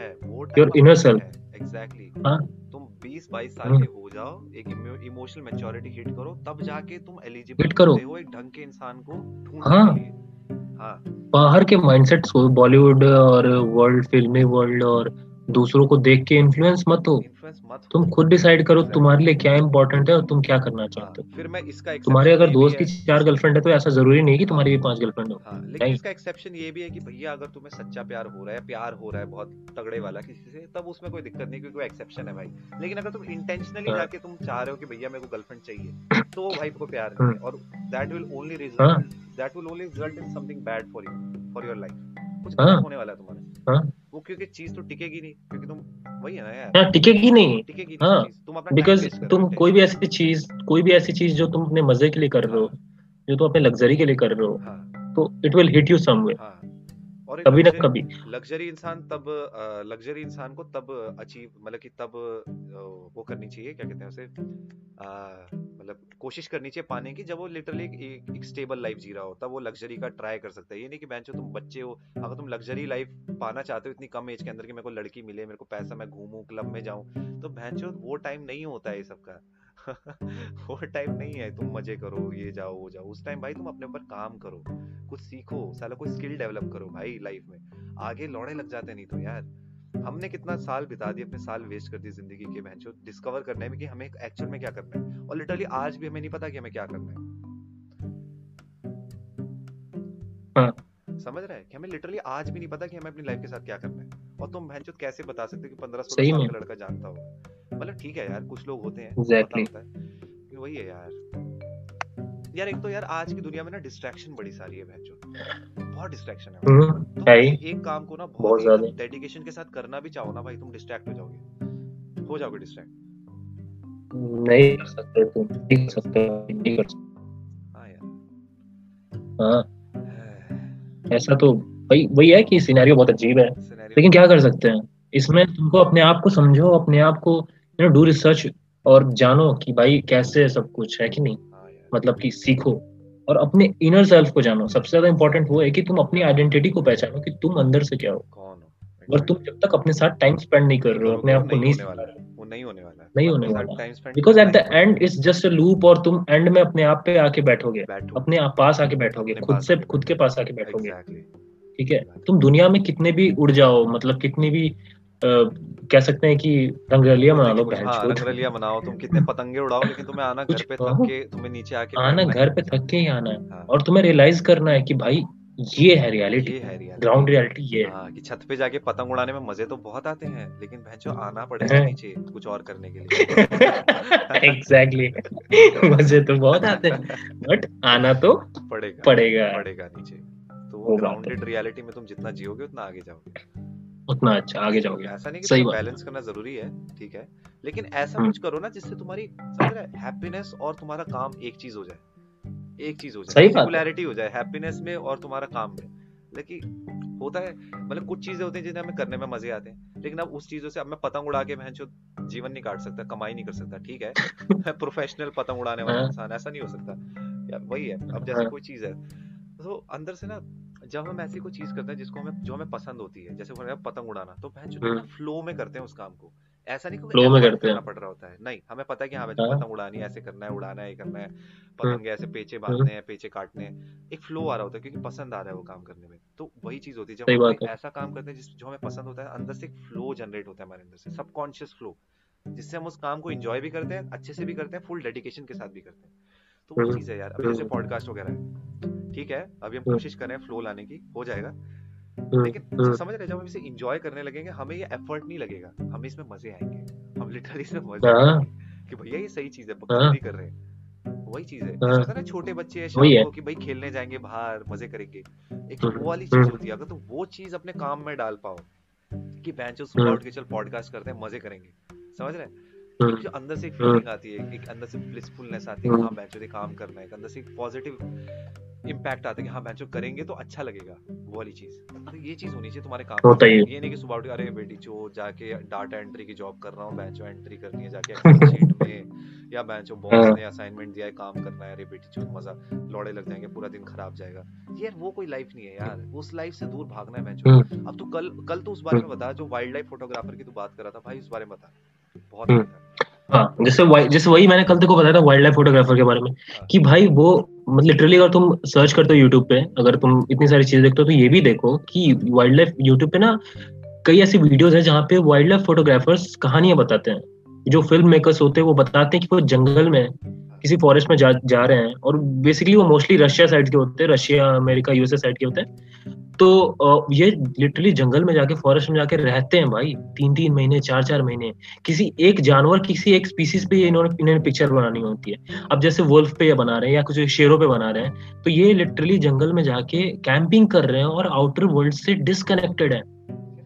Your inner self. एग्जैक्टली हाँ। तुम 20 22 साल हम्म। के हो जाओ एक इमोशनल मैच्योरिटी हिट करो तब जाके तुम एलिजिबल हिट करो। हो एक ढंग के इंसान को ढूँढने हाँ। के लिए हाँ बाहर के माइंडसेट्स को बॉलीवुड और वर्ल्ड फिल्मी वर्ल्ड और दूसरों को देख के इन्फ्लुएंस मत हो। तुम खुद डिसाइड करो तुम्हारे लिए क्या इंपॉर्टेंट है और तुम क्या करना हाँ, चाहते हो। फिर मैं इसका तुम्हारे अगर दोस्त की चार गर्लफ्रेंड है तो ऐसा ज़रूरी नहीं कि तुम्हारी भी पाँच गर्लफ्रेंड हो। हाँ लेकिन इसका एक्सेप्शन ये भी है कि भैया अगर तुम्हें सच्चा प्यार हो रहा है प्यार हो रहा है बहुत तगड़े वाला किसी से तब उसमें कोई दिक्कत नहीं क्योंकि एक्सेप्शन है भाई। लेकिन अगर तुम इंटेंशनली हाँ। जाके तुम चाह रहे हो कि भैया मेरे को गर्लफ्रेंड चाहिए तो भाई को प्यार नहीं और that will only. Result that will only result in something bad for you for your life कुछ हाँ। होने वाला है तुम्हारा। हाँ। वो क्योंकि चीज़ तो टिकेगी नहीं क्योंकि तुम वही है ना यार। हाँ टिकेगी नहीं। टिकेगी हाँ, तुम अपना बिकॉज़ तुम कोई भी ऐसी चीज़ कोई भी ऐसी चीज़ जो तुम अपने मज़े के लिए कर रहे हो जो तुम अपने लग्जरी के लिए कर रहे हो हाँ। तो it will hit you somewhere हाँ। और कभी ना कभी। लग्जरी इंसान तब लग्जरी इंसान को तब अचीव मतलब कि तब वो करनी चाहिए क्या कहते हैं उसे मतलब कोशिश करनी चाहिए पाने की जब वो लिटरली एक, एक स्टेबल लाइफ जी रहा हो तब वो लग्जरी का ट्राई कर सकता है। ये नहीं कि बेंचो तुम बच्चे हो अगर तुम लग्जरी लाइफ पाना चाहते हो इतनी कम एज के अंदर कि मेरे को लड़की मिले मेरे को पैसा मैं घूमूं क्लब में जाऊँ तो बेंचो वो टाइम नहीं होता है ये सबका वो टाइम नहीं है तुम मज़े करो ये जाओ वो जाओ। उस टाइम भाई तुम अपने ऊपर काम करो कुछ सीखो साला कोई स्किल डेवलप करो भाई लाइफ में। आगे लौड़े लग जाते नहीं तो यार हमने कितना साल बिता दिए अपने साल वेस्ट कर दिए ज़िंदगी के बहनचो डिस्कवर करने में कि हमें एक्चुअल में क्या करना है। और लिटरली आज भी हमें नहीं पता कि हमें क्या करना है। हाँ। समझ रहा है? कि हमें लिटरली आज भी नहीं पता कि हमें अपनी लाइफ के साथ क्या करना है। और तुम बहनचो कैसे बता सकते हो कि पंद्रह सोलह साल का लड़का जानता हो मतलब ठीक है यार कुछ लोग होते हैं Exactly. पता होता है। वही है यार। यार एक तो यार आज की दुनिया में ना डिस्ट्रैक्शन बड़ी सारी है बहनचो बहुत डिस्ट्रैक्शन है। तुम। किसी एक काम को ना बहुत ज़्यादा। डेडिकेशन के साथ करना भी चाहो ना भाई तुम डिस्ट्रैक्ट हो जाओगे। हो जाओगे डिस्ट्रैक्ट नहीं कर सकते तुम नहीं कर सकते नहीं कर सकते। हाँ यार। हाँ। ऐसा तो वही वही है कि सिनेरियो बहुत अजीब है। लेकिन क्या कर सकते हैं? इसमें तुमको अपने आप को समझो अपने आप को यू नो डू रिसर्च और जानो कि भाई कैसे सब कुछ है कि नहीं। हाँ मतलब कि सीखो और अपने इनर सेल्फ को जानो। सबसे ज़्यादा इंपॉर्टेंट वो है कि तुम अपनी आइडेंटिटी को पहचानो कि तुम अंदर से क्या हो। कौन हो? और तुम जब तक अपने साथ टाइम स्पेंड नहीं कर रहे हो अपने आप को नहीं होने वाला रहे वो नहीं होने वाला नहीं होने वाला। Because at the end it's just a loop और तुम एंड में अपने आप पे आके बैठोगे। अपने आप पास आके बैठोगे। खुद से खुद के पास आके बैठोगे। ठीक है? तुम दुनिया में कितने भी उड़ जाओ मतलब कितनी भी अ, कह सकते हैं कि रंगरलिया मना लो हाँ रंगरलिया मनाओ तुम कितने पतंगे उड़ाओ लेकिन तुम्हें आना घर पे थक के तुम्हें नीचे आके आना घर पे थक के ही आना है। हाँ, और तुम्हें रियलाइज़ करना है कि भाई ये है रियलिटी ग्राउंड रियलिटी ये है। हाँ कि छत पे जाके पतंग उड़ाने में मज़े तो बहुत आते हैं लेकिन भैंचो आना पड़ेगा। नीचे कुछ और करने के लिए। Exactly exactly. मज़े तो बहुत आते हैं बट आना तो पड़ेगा पड़ेगा। पड़ेगा नीचे। तो वो। ग्राउंडेड रियलिटी में तुम जितना जियोगे उतना आगे जाओगे उतना अच्छा आगे जाओगे ऐसा नहीं कि सही। बैलेंस करना ज़रूरी है ठीक है लेकिन ऐसा हम्म। कुछ करो ना जिससे तुम्हारी समझ रहा हैप्पीनेस और तुम्हारा काम एक चीज़ हो जाए एक चीज़ हो जाए बात है। जाए हैप्पीनेस में और तुम्हारा काम में लेकिन होता है मतलब कुछ चीज़ें होती हैं जिन्हें हमें करने में मज़े आते हैं लेकिन अब उस चीज़ों से अब मैं पतंग उड़ा के भैंचो जीवन नहीं काट सकता कमाई नहीं कर सकता ठीक है मैं प्रोफेशनल पतंग उड़ाने वाला हाँ। इंसान ऐसा नहीं हो सकता यार वही है अब जैसे हाँ। कोई चीज़ है तो अंदर से ना जब हम ऐसी कोई चीज़ करते हैं जिसको हमें जो हमें पसंद होती है जैसे फॉर पतंग उड़ाना तो भैंचो हम्म। फ्लो में करते हैं उस काम को। ऐसा नहीं Flow में करते हैं। पड़ रहा होता है। नहीं हमें पता है कि हाँ भाई हाँ। पतंग उड़ानी है ऐसे करना है उड़ाना है ये करना है। पतंग ऐसे पेचे बांधने हैं पेचे काटने हैं। एक फ्लो आ रहा होता है क्योंकि पसंद आ रहा है वो काम करने में। तो वही चीज़ होती है जब हम। ऐसा काम करते हैं जिस जो हमें पसंद होता है अंदर से एक फ्लो जनरेट होता है हमारे अंदर से सबकॉन्शियस फ्लो जिससे हम उस काम को एंजॉय भी करते हैं अच्छे से भी करते हैं फुल डेडिकेशन के साथ भी करते हैं। तो वो हम्म, चीज़ है यार। अब जैसे पॉडकास्ट वगैरह है। ठीक है अभी हम हम्म। कोशिश कर रहे हैं फ्लो लाने की हो जाएगा। हम्म, लेकिन हम्म, समझ रहे जब हम इसे इंजॉय करने लगेंगे हमें ये एफर्ट नहीं लगेगा। हमें इसमें मज़े आएँगे। हम लिटरली इसमें मज़े हाँ। आएँगे कि भैया ये सही चीज़ है गलती कर रहे हैं। वही चीज़ है। हाँ। है ना छोटे बच्चे हैं शाम को कि भाई खेलने जाएँगे बाहर मज़े करेंगे। एक वो वाली। चीज़ होती है अगर तुम वो चीज़ अपने काम में डाल पाओ कि बेंचो सुबह। उठ के चल पॉडकास्ट करते हैं मज़े करेंगे। समझ रहे हैं? जो अंदर से एक हम्म। फीलिंग आती है एक अंदर से ब्लिसफुलनेस आती है कि हम्म। हाँ बेंचो ये काम करना है अंदर से एक पॉजिटिव इम्पैक्ट आता है कि हाँ बेंचो करेंगे तो अच्छा लगेगा वो वाली चीज़ तो ये चीज़ होनी चाहिए तुम्हारे काम होता है। ये नहीं कि सुबह उठ के अरे बेटी चो जाके डाटा एंट्री की जॉब कर रहा हूँ बेंचो एंट्री करनी है जाके एक्सेल शीट में या बेंचो बॉस हाँ। ने असाइनमेंट दिया है काम करना है अरे बेटी चो मज़ा लौड़े लग जाएँगे पूरा दिन खराब जाएगा यार वो कोई लाइफ नहीं है यार उस लाइफ से दूर भागना है बेंचो हम्म, अब तू कल कल तो उस बारे में बता जो वाइल्ड लाइफ फोटोग्राफर की तू बात कर रहा था भाई उस बारे में बता बहुत हम्म। बढ़िया। हाँ जैसे जैसे वही मैंने कल तक को बताया था वाइल्ड लाइफ फोटोग्राफर के बारे में हाँ। कि भाई वो मतलब लिटरली अगर तुम सर्च करते हो यूट्यूब पे अगर तुम इतनी सारी चीज़ें देखते हो तो ये भी देखो कि वाइल्ड लाइफ यूट्यूब पे ना कई ऐसी वीडियोस हैं जहाँ पे वाइल्ड लाइफ फोटोग्राफर्स कहानियाँ बताते हैं जो फ़िल्म मेकर्स होते हैं, वो बताते हैं कि वो जंगल में, किसी फॉरेस्ट में जा जा रहे हैं और बेसिकली वो मोस्टली रशिया साइड के होते हैं रशिया अमेरिका यूएसए साइड के होते हैं। तो ये लिटरली जंगल में जाके फॉरेस्ट में जाके रहते हैं भाई तीन तीन महीने चार चार महीने। किसी एक जानवर, किसी एक स्पीसीज पे इन्होंने इन्होंने पिक्चर बनानी होती है। अब जैसे वुल्फ पे ये बना रहे हैं या कुछ शेरों पे बना रहे हैं तो ये लिटरली जंगल में जाके कैंपिंग कर रहे हैं और आउटर वर्ल्ड से डिसकनेक्टेड है।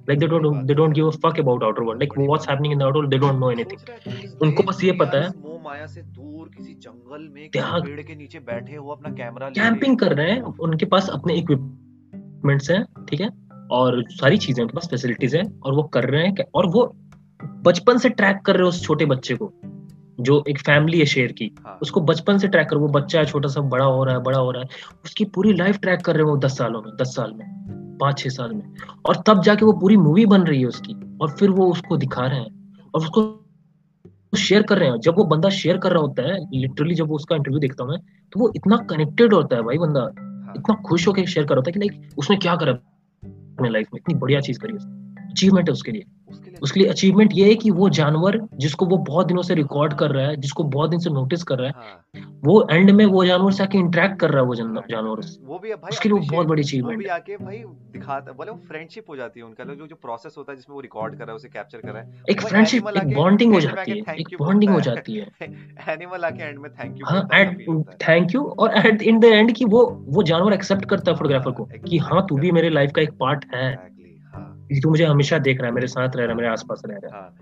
Like they don't they don't give a fuck about outer world like what's happening in the outer world they don't know anything उनको बस ये पता है। मोह माया से दूर किसी जंगल में पेड़ के नीचे बैठे हो अपना कैमरा कैंपिंग कर रहे हैं उनके पास अपने इक्विपमेंट्स हैं ठीक है? और सारी चीज़ें उनके पास फैसिलिटीज़ हैं और वो कर रहे हैं और वो बचपन से ट्रैक कर रहे हैं उस छोटे बच्चे को जो एक फैमिली है शेर की। हाँ, उसको बचपन से ट्रैक कर वो बच्चा है छोटा सा बड़ा हो रहा है बड़ा हो रहा है। उसकी पूरी लाइफ ट्रैक कर रहे हैं वो दस सालों में दस साल में। पाँच छह साल में। और तब जाके वो पूरी मूवी बन रही है उसकी। और फिर वो उसको दिखा रहे हैं। और उसको शेयर कर रहे हैं। जब वो बंदा शेयर कर रहा होता है लिटरली जब वो उसका इंटरव्यू देखता हूँ मैं तो वो इतना कनेक्टेड होता है भाई बंदा। हाँ, इतना खुश होकर शेयर कर रहा होता है कि लाइक उसने क्या करा अपने लाइफ में? इतनी बढ़िया चीज़ करी उसने। अचीवमेंट है उसके लिए। उसके लिए अचीवमेंट ये है कि वो जानवर जिसको वो बहुत दिनों से रिकॉर्ड कर रहा है जिसको बहुत दिन से नोटिस कर रहा है हाँ, वो एंड में वो जानवर से आके इंटरेक्ट कर रहा है वो जानवर। वो भी भाई उसके लिए वो बहुत बड़ी अचीवमेंट है। आके भाई दिखाता बोले वो फ्रेंडशिप हो जाती है उनका जो जो प्रोसेस होता है जिसमें वो रिकॉर्ड कर रहा है उसे कैप्चर कर रहा है। एक फ्रेंडशिप एक बॉन्डिंग हो जाती है एक बॉन्डिंग हो जाती है। एनिमल आके एंड में थैंक यू हाँ एट है थैंक यू और एट इन द एंड कि वो वो जानवर एक्सेप्ट करता है फोटोग्राफर को कि हाँ तू भी मेरे लाइफ का एक पार्ट हाँ। कि तू मुझे हमेशा देख रहा है मेरे साथ रह रहा है मेरे आसपास रह रहा है। हाँ।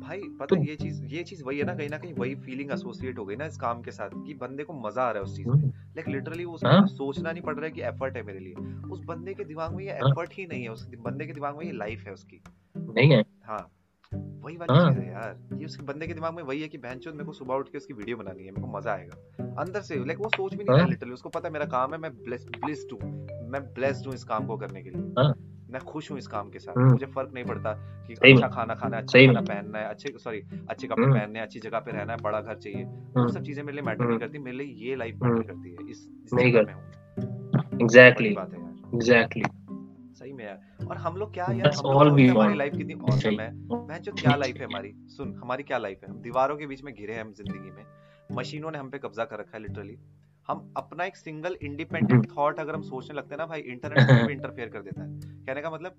भाई पता तो- ये चीज़ ये चीज़ वही है ना कहीं ना कहीं वही फीलिंग एसोसिएट हो गई ना इस काम के साथ कि बंदे को मज़ा आ रहा है उस चीज़ में लाइक लिटरली उसको हाँ। सोचना नहीं पड़ रहा है कि एफर्ट है मेरे लिए। उस बंदे के दिमाग में ये हाँ। एफर्ट ही नहीं है उस बंदे के दिमाग में ये लाइफ है उसकी। नहीं है। हाँ। वही वाली हाँ। चीज़ है यार। ये उसके बंदे के दिमाग में वही है कि बहनचोद मेरे को सुबह उठ के उसकी वीडियो बनानी है मेरे को मज़ा आएगा। अंदर से लाइक वो सोच भी नहीं रहा हाँ। लिटरली उसको पता है मेरा काम है मैं ब्लेस्ड हूँ। मैं ब्लेस्ड हूँ इस काम को करने के लिए। हाँ। मैं खुश हूँ इस काम के साथ। हम्म। मुझे फ़र्क नहीं पड़ता कि अच्छा खाना खाना है अच्छा खाना पहनना है अच्छे सॉरी अच्छे कपड़े हम्म। पहनने हैं अच्छी जगह पे रहना है बड़ा घर चाहिए। वो हम्म, सब चीज़ें मेरे लिए मैटर नहीं। करती मेरे लिए ये लाइफ। मैटर करती है इस जगह में हूँ। एग्जैक्टली बात है यार। एग्जैक्टली सही में यार। और हम लोग क्या यार हम लोग हैं हमारी लाइफ कितनी ऑसम है। मैं जो क्या लाइफ है हमारी सुन हमारी क्या लाइफ है? हम दीवारों के बीच में घिरे हैं हम ज़िंदगी में। मशीनों ने हम पे कब्जा कर रखा है लिटरली हम अपना एक सिंगल इंडिपेंडेंट थॉट अगर हम सोचने लगते हैं ना भाई इंटरनेट भी इंटरफेयर कर देता है। कहने का मतलब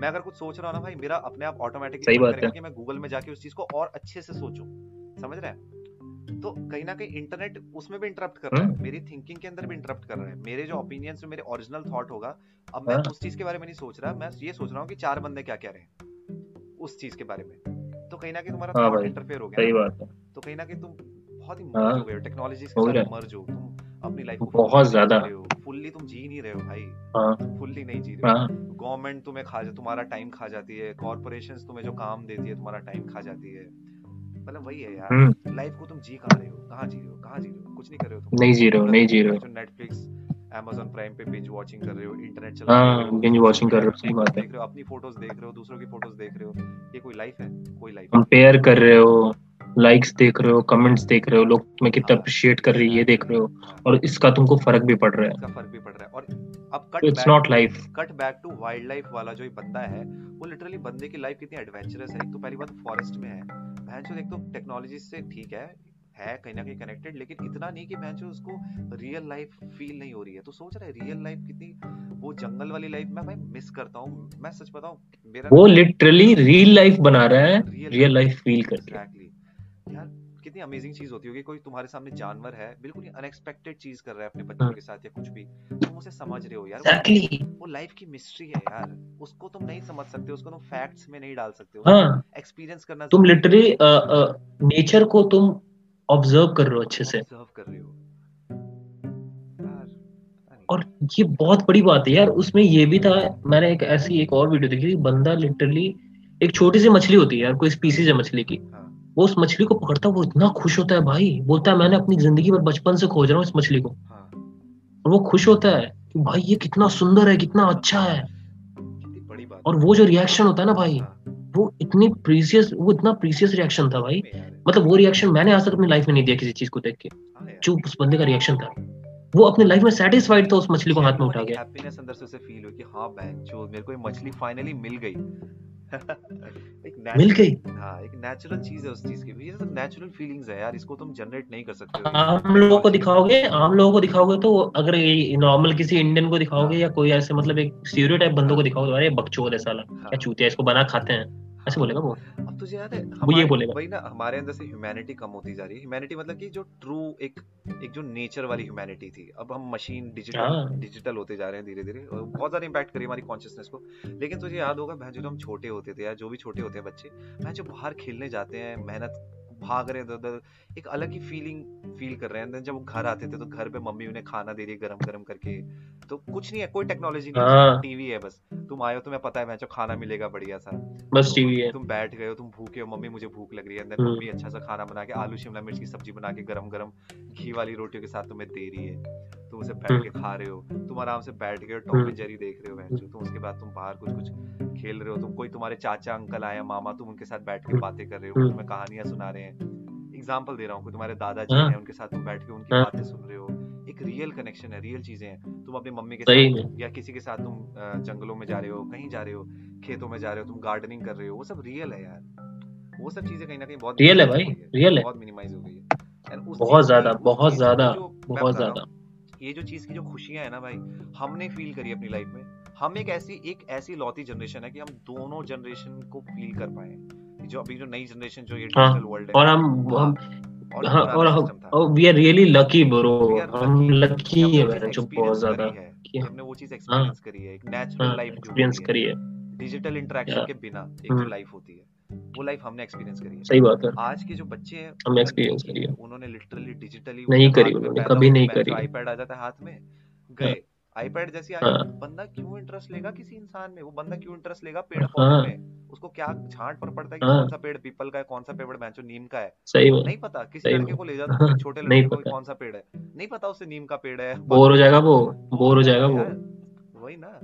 मैं अगर कुछ सोच रहा हूँ ना भाई मेरा अपने आप ऑटोमेटिकली करेगा कि मैं गूगल में जाके उस चीज़ को और अच्छे से सोचूं। समझ रहे हैं? तो कहीं ना कहीं इंटरनेट उसमें भी इंटरप्ट कर रहा है। हम्म। मेरी थिंकिंग के अंदर भी इंटरप्ट कर रहा है। मेरे जो ओपिनियंस में मेरे ओरिजिनल थॉट होगा अब मैं हाँ। उस चीज़ के बारे में नहीं सोच रहा। मैं ये सोच रहा हूँ कि चार बंदे क्या कह रहे हैं उस चीज़ के बारे में। तो कहीं ना कहीं तुम्हारा हाँ इंटरफेयर हो सही गया बात है। तो कहीं ना कहीं तुम बहुत ही हाँ। मर्ज हो गए टेक्नोलॉजी के हो साथ मर्ज हो। तुम अपनी लाइफ को बहुत ज़्यादा। जी हो। फुल्ली तुम जी नहीं रहे हो भाई। हाँ। फुल्ली नहीं जी रहे हो। हाँ। गवर्नमेंट तुम्हें खा तुम्हारा टाइम खा जाती है। कॉर्पोरेशंस तुम्हें जो काम देती है तुम्हारा टाइम खा जाती है। मतलब वही है यार। हम्म। लाइफ को तुम जी कहाँ रहे हो? कहाँ जी रहे हो? कहाँ जी रहे हो? कुछ नहीं कर रहे हो तुम। नहीं जी रहे हो नहीं जी रहे हो। नेटफ्लिक्स Amazon प्राइम पे बिंज वॉचिंग कर रहे हो इंटरनेट चला रहे हाँ। हो बिंज वॉचिंग कर रहे हो सही बात है। देख रहे हो अपनी फ़ोटोज़ देख रहे हो दूसरों की फ़ोटोज़ देख रहे हो। ये कोई लाइफ है? कोई लाइफ कंपेयर कर रहे हो। लाइक्स देख रहे हो कमेंट्स देख रहे हो लोग तुम्हें कितना हाँ। अप्रिशिएट कर रही है ये देख रहे हो हाँ, और इसका तुमको फ़र्क भी पड़ रहा है। इसका फ़र्क भी पड़ रहा है। और अब तो cut it's not life cut back to wild life वाला जो ये बंदा है वो लिटरली बंदे की लाइफ कितनी एडवेंचरस है। एक तो पहली बात फॉरेस्ट में है। जो एक तो टेक्नोलॉजी से ठीक है है कहीं ना कहीं कनेक्टेड लेकिन इतना नहीं कि जो उसको रियल लाइफ फील नहीं हो रही है। तो सोच रहा है रियल लाइफ कितनी वो जंगल वाली लाइफ मैं भाई मिस करता हूँ। मैं सच बताऊँ मेरा वो लिटरली रियल लाइफ बना रहा है रियल लाइफ फील करके। एग्जैक्टली यार कितनी अमेजिंग चीज़ होती होगी कोई तुम्हारे सामने जानवर है बिल्कुल ही अनएक्सपेक्टेड चीज़ कर रहा है अपने बच्चों हाँ। के साथ या कुछ भी तुम उसे समझ रहे हो यार वो- वो लाइफ की मिस्ट्री है यार उसको तुम नहीं समझ सकते उसको तुम फैक्ट्स में नहीं डाल सकते हो हाँ। एक्सपीरियंस करना तुम लिटरली नेचर को तुम ऑब्ज़र्व कर रहे हो अच्छे से। ऑब्ज़र्व कर रहे हो। और ये बहुत बड़ी बात है यार उसमें ये भी था मैंने एक ऐसी एक और वीडियो देखी थी बंदा लिटरली एक छोटी सी मछली होती है यार कोई स्पीसीज है मछली की। हाँ, वो उस मछली को पकड़ता है वो इतना खुश होता है भाई। बोलता है मैंने अपनी ज़िंदगी भर बचपन से खोज रहा हूँ इस मछली को। हाँ, और वो खुश होता है कि भाई ये कितना सुंदर है कितना अच्छा है। और वो जो रिएक्शन होता है ना भाई हाँ, वो इतनी प्रीसियस वो इतना प्रीसियस रिएक्शन था भाई। मतलब वो रिएक्शन मैंने आज तक अपनी लाइफ में नहीं दिया किसी चीज़ को देख के। हाँ जो उस बंदे का रिएक्शन था। वो अपनी लाइफ में सेटिस्फाइड था उस मछली को हाथ में उठा के। हैप्पीनेस अंदर से उसे फील हुई कि हाँ बहन जो मेरे को ये मछली फाइनली मिल गई। एक मिल गई। हाँ एक नेचुरल चीज़ है उस चीज़ की ये तो नेचुरल फीलिंग्स है यार इसको तुम जनरेट नहीं कर सकते आम लोगों को दिखाओगे आम लोगों को दिखाओगे तो अगर नॉर्मल किसी इंडियन को दिखाओगे या कोई ऐसे मतलब एक स्टीरियोटाइप बंदों को दिखाओगे अरे बकचोद है साला हाँ, क्या चूतिया इसको बना खाते हैं। ऐसे बोलेगा वो? अब तुझे याद है वो ये बोलेगा। वही ना हमारे अंदर से ह्यूमैनिटी कम होती जा रही है। ह्यूमैनिटी मतलब कि जो ट्रू एक एक जो नेचर वाली ह्यूमैनिटी थी। अब हम मशीन डिजिटल। डिजिटल होते जा रहे हैं धीरे धीरे और बहुत ज़्यादा इंपैक्ट करी हमारी कॉन्शियसनेस को। लेकिन तुझे याद होगा भाई जब हम छोटे होते थे या जो भी छोटे होते हैं बच्चे भाई जो बाहर खेलने जाते हैं मेहनत भाग रहे हैं उधर एक अलग ही फीलिंग फील कर रहे हैं। जब वो घर आते थे तो घर पे मम्मी उन्हें खाना दे रही है गरम गरम करके। तो कुछ नहीं है कोई टेक्नोलॉजी नहीं है हाँ। टीवी है बस। तुम आए हो तुम्हें पता है मैं खाना मिलेगा बढ़िया सा। बस तो टीवी है। तुम बैठ गए हो तुम भूखे हो मम्मी मुझे भूख लग रही है। अंदर हम्म। मम्मी अच्छा सा खाना बना के आलू शिमला मिर्च की सब्ज़ी बना के गरम गरम घी वाली रोटियों के साथ तुम्हें दे रही है। तुम उसे बैठ के खा रहे हो। तुम आराम से बैठ गए हम्म। एंड जेरी देख रहे हो बहन तुम उसके बाद तुम बाहर कुछ कुछ खेल रहे हो। तुम कोई तुम्हारे चाचा अंकल आए मामा तुम उनके साथ बैठ के हम्म। बातें कर रहे हो। हम्म। तुम्हें कहानियाँ सुना रहे हैं। एग्ज़ाम्पल दे रहा हूँ तुम्हारे दादाजी हाँ। हैं उनके साथ तुम बैठ के उनकी हाँ। बातें सुन रहे हो। एक रियल कनेक्शन है रियल चीज़ें हैं। तुम अपनी मम्मी के साथ या किसी के साथ तुम जंगलों में जा रहे हो कहीं जा रहे हो खेतों में जा रहे हो तुम गार्डनिंग कर रहे हो वो सब रियल है यार। वो सब चीज़ें कहीं ना कहीं बहुत Real है भाई, real है। बहुत मिनिमाइज हो गई है। बहुत ज़्यादा, बहुत ज़्यादा, बहुत ज़्यादा। ये जो चीज़ की जो खुशियाँ है ना भाई हमने फील करी अपनी लाइफ में। हम एक ऐसी एक ऐसी लौती जनरेशन है कि हम दोनों जनरेशन को फील कर पाए। जो अभी जो नई जनरेशन जो ये हाँ, डिजिटल वर्ल्ड है। और हम हम और हाँ और हम था। We are really lucky bro हम लकी है चीज़ जो बहुत ज़्यादा कि हमने वो चीज़ एक्सपीरियंस करी है एक नेचुरल हाँ लाइफ जो एक्सपीरियंस होती है। डिजिटल इंटरेक्शन के बिना एक जो हम्म। लाइफ होती है वो लाइफ हमने एक्सपीरियंस करी है। सही बात है। आज के जो बच्चे हैं हमने नहीं करी है। उन्होंने लिटरली डिजिटली नहीं करी उन्होंने, कभी नहीं करी। आईपैड आ जाता है हाथ में गए। आईपैड जैसी आई हाँ। बंदा क्यों इंटरेस्ट लेगा किसी इंसान में? वो बंदा क्यों इंटरेस्ट लेगा पेड़ हाँ। पौधे में उसको क्या झांट पर पड़ता है कि हाँ। कौन सा पेड़ पीपल का है कौन सा पेड़ बैंचो नीम का है? सही नहीं पता किसी लड़के को ले जाता है। छोटे लड़के को कौन सा पेड़ है? नहीं पता उसे नीम का पेड़ है बोर हो जाएगा वो बोर हो जाएगा वो। वही ना।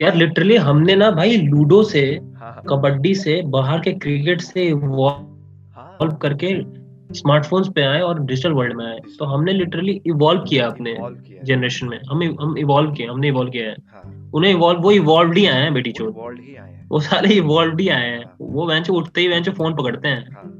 यार लिटरली हमने ना भाई लूडो से हाँ हाँ। कबड्डी से बाहर के क्रिकेट से इवॉल्व हाँ करके स्मार्टफोन्स पे आए और डिजिटल वर्ल्ड में आए। तो हमने लिटरली इवॉल्व किया अपने। जनरेशन में। हम हम इवॉल्व किए हमने इवॉल्व किया है। हाँ। उन्हें इवॉल्व वो इवॉल्व ही आए हैं बेटी चोर वो सारे इवॉल्व ही आए हैं। हाँ। वो बेंच उठते ही बेंच फ़ोन पकड़ते हैं। हाँ।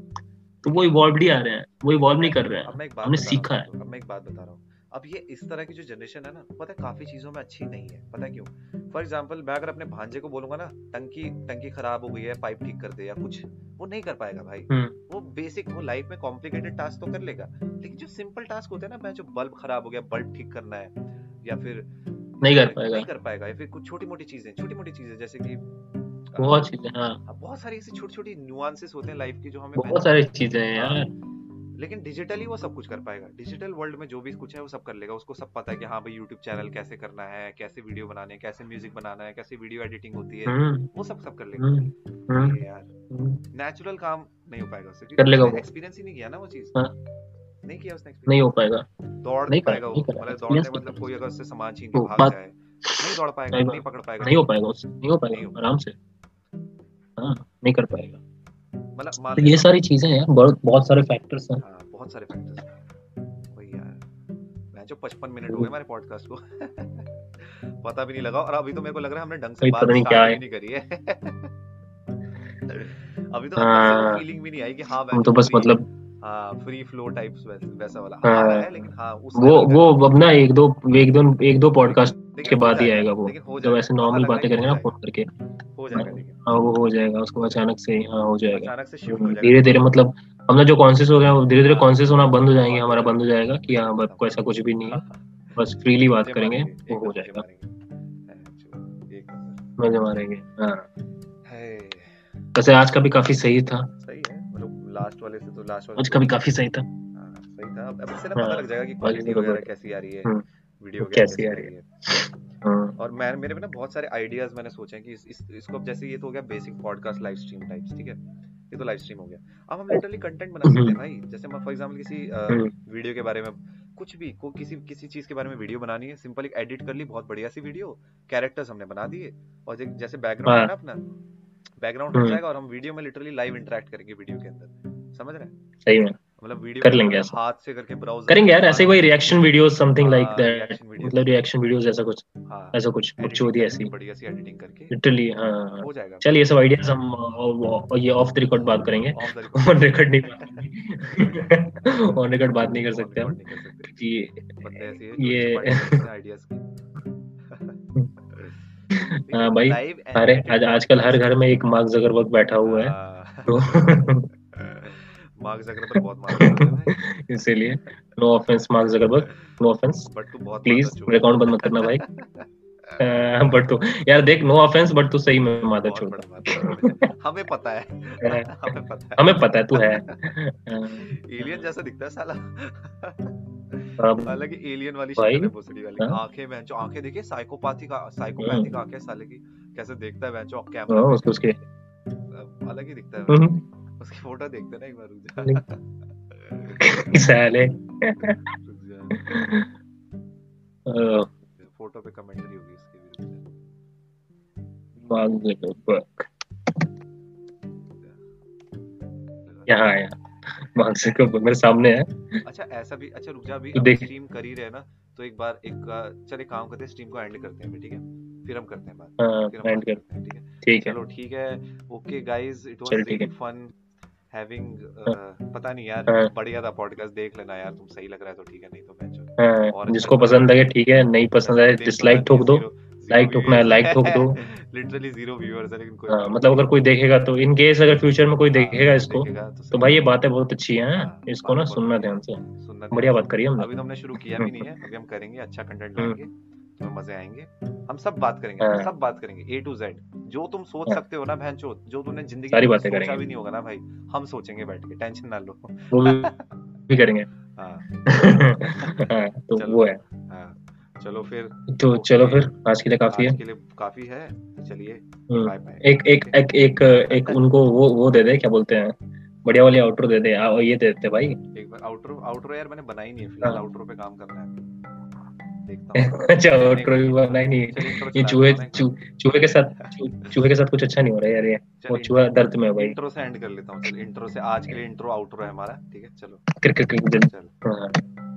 तो वो इवॉल्व ही आ रहे हैं। वो इवॉल्व नहीं कर रहे हैं। हमने सीखा है मैं एक बात बता रहा हूँ। अब ये इस तरह की जो जनरेशन है ना पता है काफ़ी चीज़ों में अच्छी नहीं है। पता है क्यों? फॉर एग्ज़ाम्पल मैं अगर अपने भांजे को बोलूँगा ना टंकी टंकी खराब हो गई है पाइप ठीक कर दे या कुछ वो नहीं कर पाएगा भाई। हम्म। वो बेसिक वो लाइफ में कॉम्प्लिकेटेड टास्क तो कर लेगा। लेकिन जो सिंपल टास्क होते हैं ना मैं जो बल्ब खराब हो गया बल्ब ठीक करना है या फिर नहीं कर पाएगा। नहीं कर पाएगा या फिर कुछ छोटी मोटी चीज़ें छोटी मोटी चीज़ें जैसे कि बहुत चीज़ें हाँ। हाँ, बहुत सारी ऐसी छोटी छोटी न्यूआंसेस होते हैं लाइफ की जो हमें बहुत सारी चीज़ें हैं यार। लेकिन डिजिटली वो सब कुछ कर पाएगा। डिजिटल वर्ल्ड में जो भी कुछ है वो सब कर लेगा। उसको सब पता है कि हाँ भाई यूट्यूब चैनल कैसे करना है कैसे वीडियो बनाने हैं कैसे म्यूज़िक बनाना है कैसे वीडियो एडिटिंग होती है हम्म। वो सब सब कर लेगा। हम्म। हम्म। यार। नेचुरल काम नहीं हो पाएगा उससे कर लेगा एक्सपीरियंस ही नहीं किया ना वो चीज़। हाँ। नहीं किया उसने नहीं हो पाएगा। दौड़ नहीं नहीं पाएगा वो। मतलब दौड़ने मतलब कोई अगर उससे छीन के तो भाग जाए नहीं दौड़ पाएगा नहीं नहीं पकड़ पाएगा। नहीं हो पाएगा उससे नहीं हो पाएगा। आराम से। हाँ नहीं कर पाएगा। मतलब तो ये सारी चीज़ें हैं बहुत बहुत सारे फैक्टर्स हैं। हाँ बहुत सारे फैक्टर्स वही यार मैं जो 55 मिनट हो गए हमारे पॉडकास्ट को पता भी नहीं लगा और अभी तो मेरे को लग रहा है हमने ढंग से बात नहीं है। करी है। अभी तो हाँ। फीलिंग भी नहीं आई कि हाँ हम तो बस मतलब हाँ फ्री फ्लो टाइप्स वैसा वाला। हाँ। रहा है। लेकिन हाँ उस वो वो अब ना एक दो एक दो एक दो पॉडकास्ट के बाद ही आएगा वो जब ऐसे नॉर्मल है बातें करेंगे ना फ़ोन करके। हो जाएगा लेकिन। हाँ वो हो जाएगा उसको अचानक से हाँ हो जाएगा। अचानक से शिफ्ट हो जाएगा। धीरे धीरे मतलब हम ना जो कॉन्शियस हो गए वो धीरे धीरे हाँ, कॉन्शियस होना बंद हो जाएँगे हमारा बंद हो जाएगा कि हाँ बस कोई ऐसा कुछ भी नहीं है। बस फ्रीली बात करेंगे वो हो जाएगा। मज़े मारेंगे। हाँ। है, वैसे आज का भी काफ़ी सही था। सही है मतलब लास्ट वाले से तो लास्ट वाले आज का भी काफ़ी सही था। हाँ, सही था। अब इससे ना हाँ, पता लग जाएगा कि क्वालिटी तो वगैरह कैसी आ रही है। हम्म, वीडियो कैसी आ रही है? हाँ। और मैं मेरे में ना बहुत सारे आइडियाज़ मैंने सोचे हैं कि इस, इस, इसको अब जैसे ये तो हो गया basic podcast live stream types ठीक है? ये तो लाइव स्ट्रीम हो गया। अब हम लिटरली कंटेंट बना सकते हैं भाई। जैसे मैं फॉर एग्जांपल किसी हम्म। वीडियो के बारे में कुछ भी को किसी किसी चीज़ के बारे में वीडियो बनानी है सिंपल एक एडिट कर ली बहुत बढ़िया सी वीडियो कैरेक्टर्स हमने बना दिए। और जैसे बैकग्राउंड है हाँ। ना अपना बैकग्राउंड हो हम्म। जाएगा और हम वीडियो में लिटरली लाइव इंटरेक्ट करेंगे वीडियो के अंदर। समझ रहे हैं? सही में मतलब वीडियो कर लेंगे ऐसा। हाथ से करके ब्राउज़र करेंगे यार ऐसे वही रिएक्शन वीडियोस समथिंग लाइक हाँ, दैट मतलब रिएक्शन वीडियोस ऐसा कुछ हाँ ऐसा कुछ editing बकचोदी करके, ऐसी। बढ़िया सी एडिटिंग करके। लिटरली हाँ। हो जाएगा। चल ये सब आइडियाज़ हम ये ऑफ़ द रिकॉर्ड बात करेंगे। ऑफ़ ऑन रिकॉर्ड नहीं ऑन रिकॉर्ड बात नहीं कर सकते हम। कि ही ये- आइडियाज़ हाँ भाई, अरे आज आजकल हर घर में एक मार्क जगरबर्ग बैठा हुआ है। तो मार्क जकरबर्ग बहुत मार रहा है। इसीलिए no offence Mark Zuckerberg no offence but तू बहुत प्लीज़ मादर अकाउंट बंद मत करना भाई। बट तो यार देख नो ऑफेंस बट तू सही में मादर छोड़ है। हमें पता है। हमें पता है। हमें पता है तू है। एलियन जैसा दिखता है साला। हालाँकि एलियन वाली शक्ल है भोसड़ी वाली। हाँ। आँखें बेंचो आँखें देखिए साइकोपैथी का साइकोपैथिक हम्म। आँखें साले की कैसे देखता है बेंचो हाँ, कैमरा उसके उसके। अलग ही दिखता है। हम्म, उसकी फ़ोटो देखते ना एक बार रुक जा। साले। फ़ोटो पे कमेंट्री होगी इसकी भी मार्क जगरबर्ग जा। यहाँ आया मार्क जगरबर्ग मेरे सामने है। अच्छा ऐसा भी अच्छा रुक जा अभी तो देख- स्ट्रीम कर ही रहे ना तो एक बार एक चल एक काम करते हैं स्ट्रीम को एंड करते हैं ठीक है? फिर हम करते हैं बात। हाँ फिर हम एंड करते हैं ठीक है? ठीक है। चलो ठीक है। Okay guys it was really है। फन हैविंग पता नहीं यार हाँ। बढ़िया था पॉडकास्ट देख लेना यार तुम सही लग रहा है तो ठीक है नहीं तो मैं हाँ, और जिसको अच्छा पसंद आए ठीक है नहीं पसंद आए डिसलाइक ठोक दो like ठोकना है, like ठोक दो। लिटरली ज़ीरो व्यूअर्स है लेकिन कोई हाँ, मतलब अगर कोई देखेगा तो इन केस अगर फ्यूचर में कोई देखेगा हाँ, इसको तो सही भाई ये है। बातें बहुत अच्छी हैं हाँ, इसको ना सुनना ध्यान से बढ़िया बात करी से। हमने अभी तो हमने शुरू किया भी नहीं है अभी हम करेंगे अच्छा कंटेंट हम्म। लाएँगे तुम्हें मज़े आएँगे। हम सब बात करेंगे हाँ। सब बात करेंगे ए टू जेड जो तुम सोच हाँ। सकते हो ना बहन जो तुमने ज़िंदगी सारी बातें करेंगे। भी नहीं होगा ना भाई हम सोचेंगे बैठ के टेंशन ना लो। वो भी, करेंगे। हाँ। हाँ, तो। वो है। हाँ। चलो फिर तो चलो फिर आज के लिए काफ़ी है। के लिए काफ़ी है चलिए हम्म, एक एक एक एक एक उनको वो वो दे दे क्या बोलते हैं बढ़िया वाली आउटरो दे दे। ये दे देते भाई। एक बार आउटरो आउटरो यार मैंने बनाई नहीं है फ़िलहाल। आउटरो पे काम करना है। देखता अच्छा आउटरो भी बनाई नहीं ये चूहे चूहे के साथ चूहे के साथ कुछ अच्छा नहीं हो रहा है यार ये। वो चूहा दर्द में है भाई। इंट्रो से एंड कर लेता हूँ। चल इंट्रो से आज के लिए इंट्रो आउटरो है हमारा ठीक है? चलो। क्रिकेट क्रिकेट चल।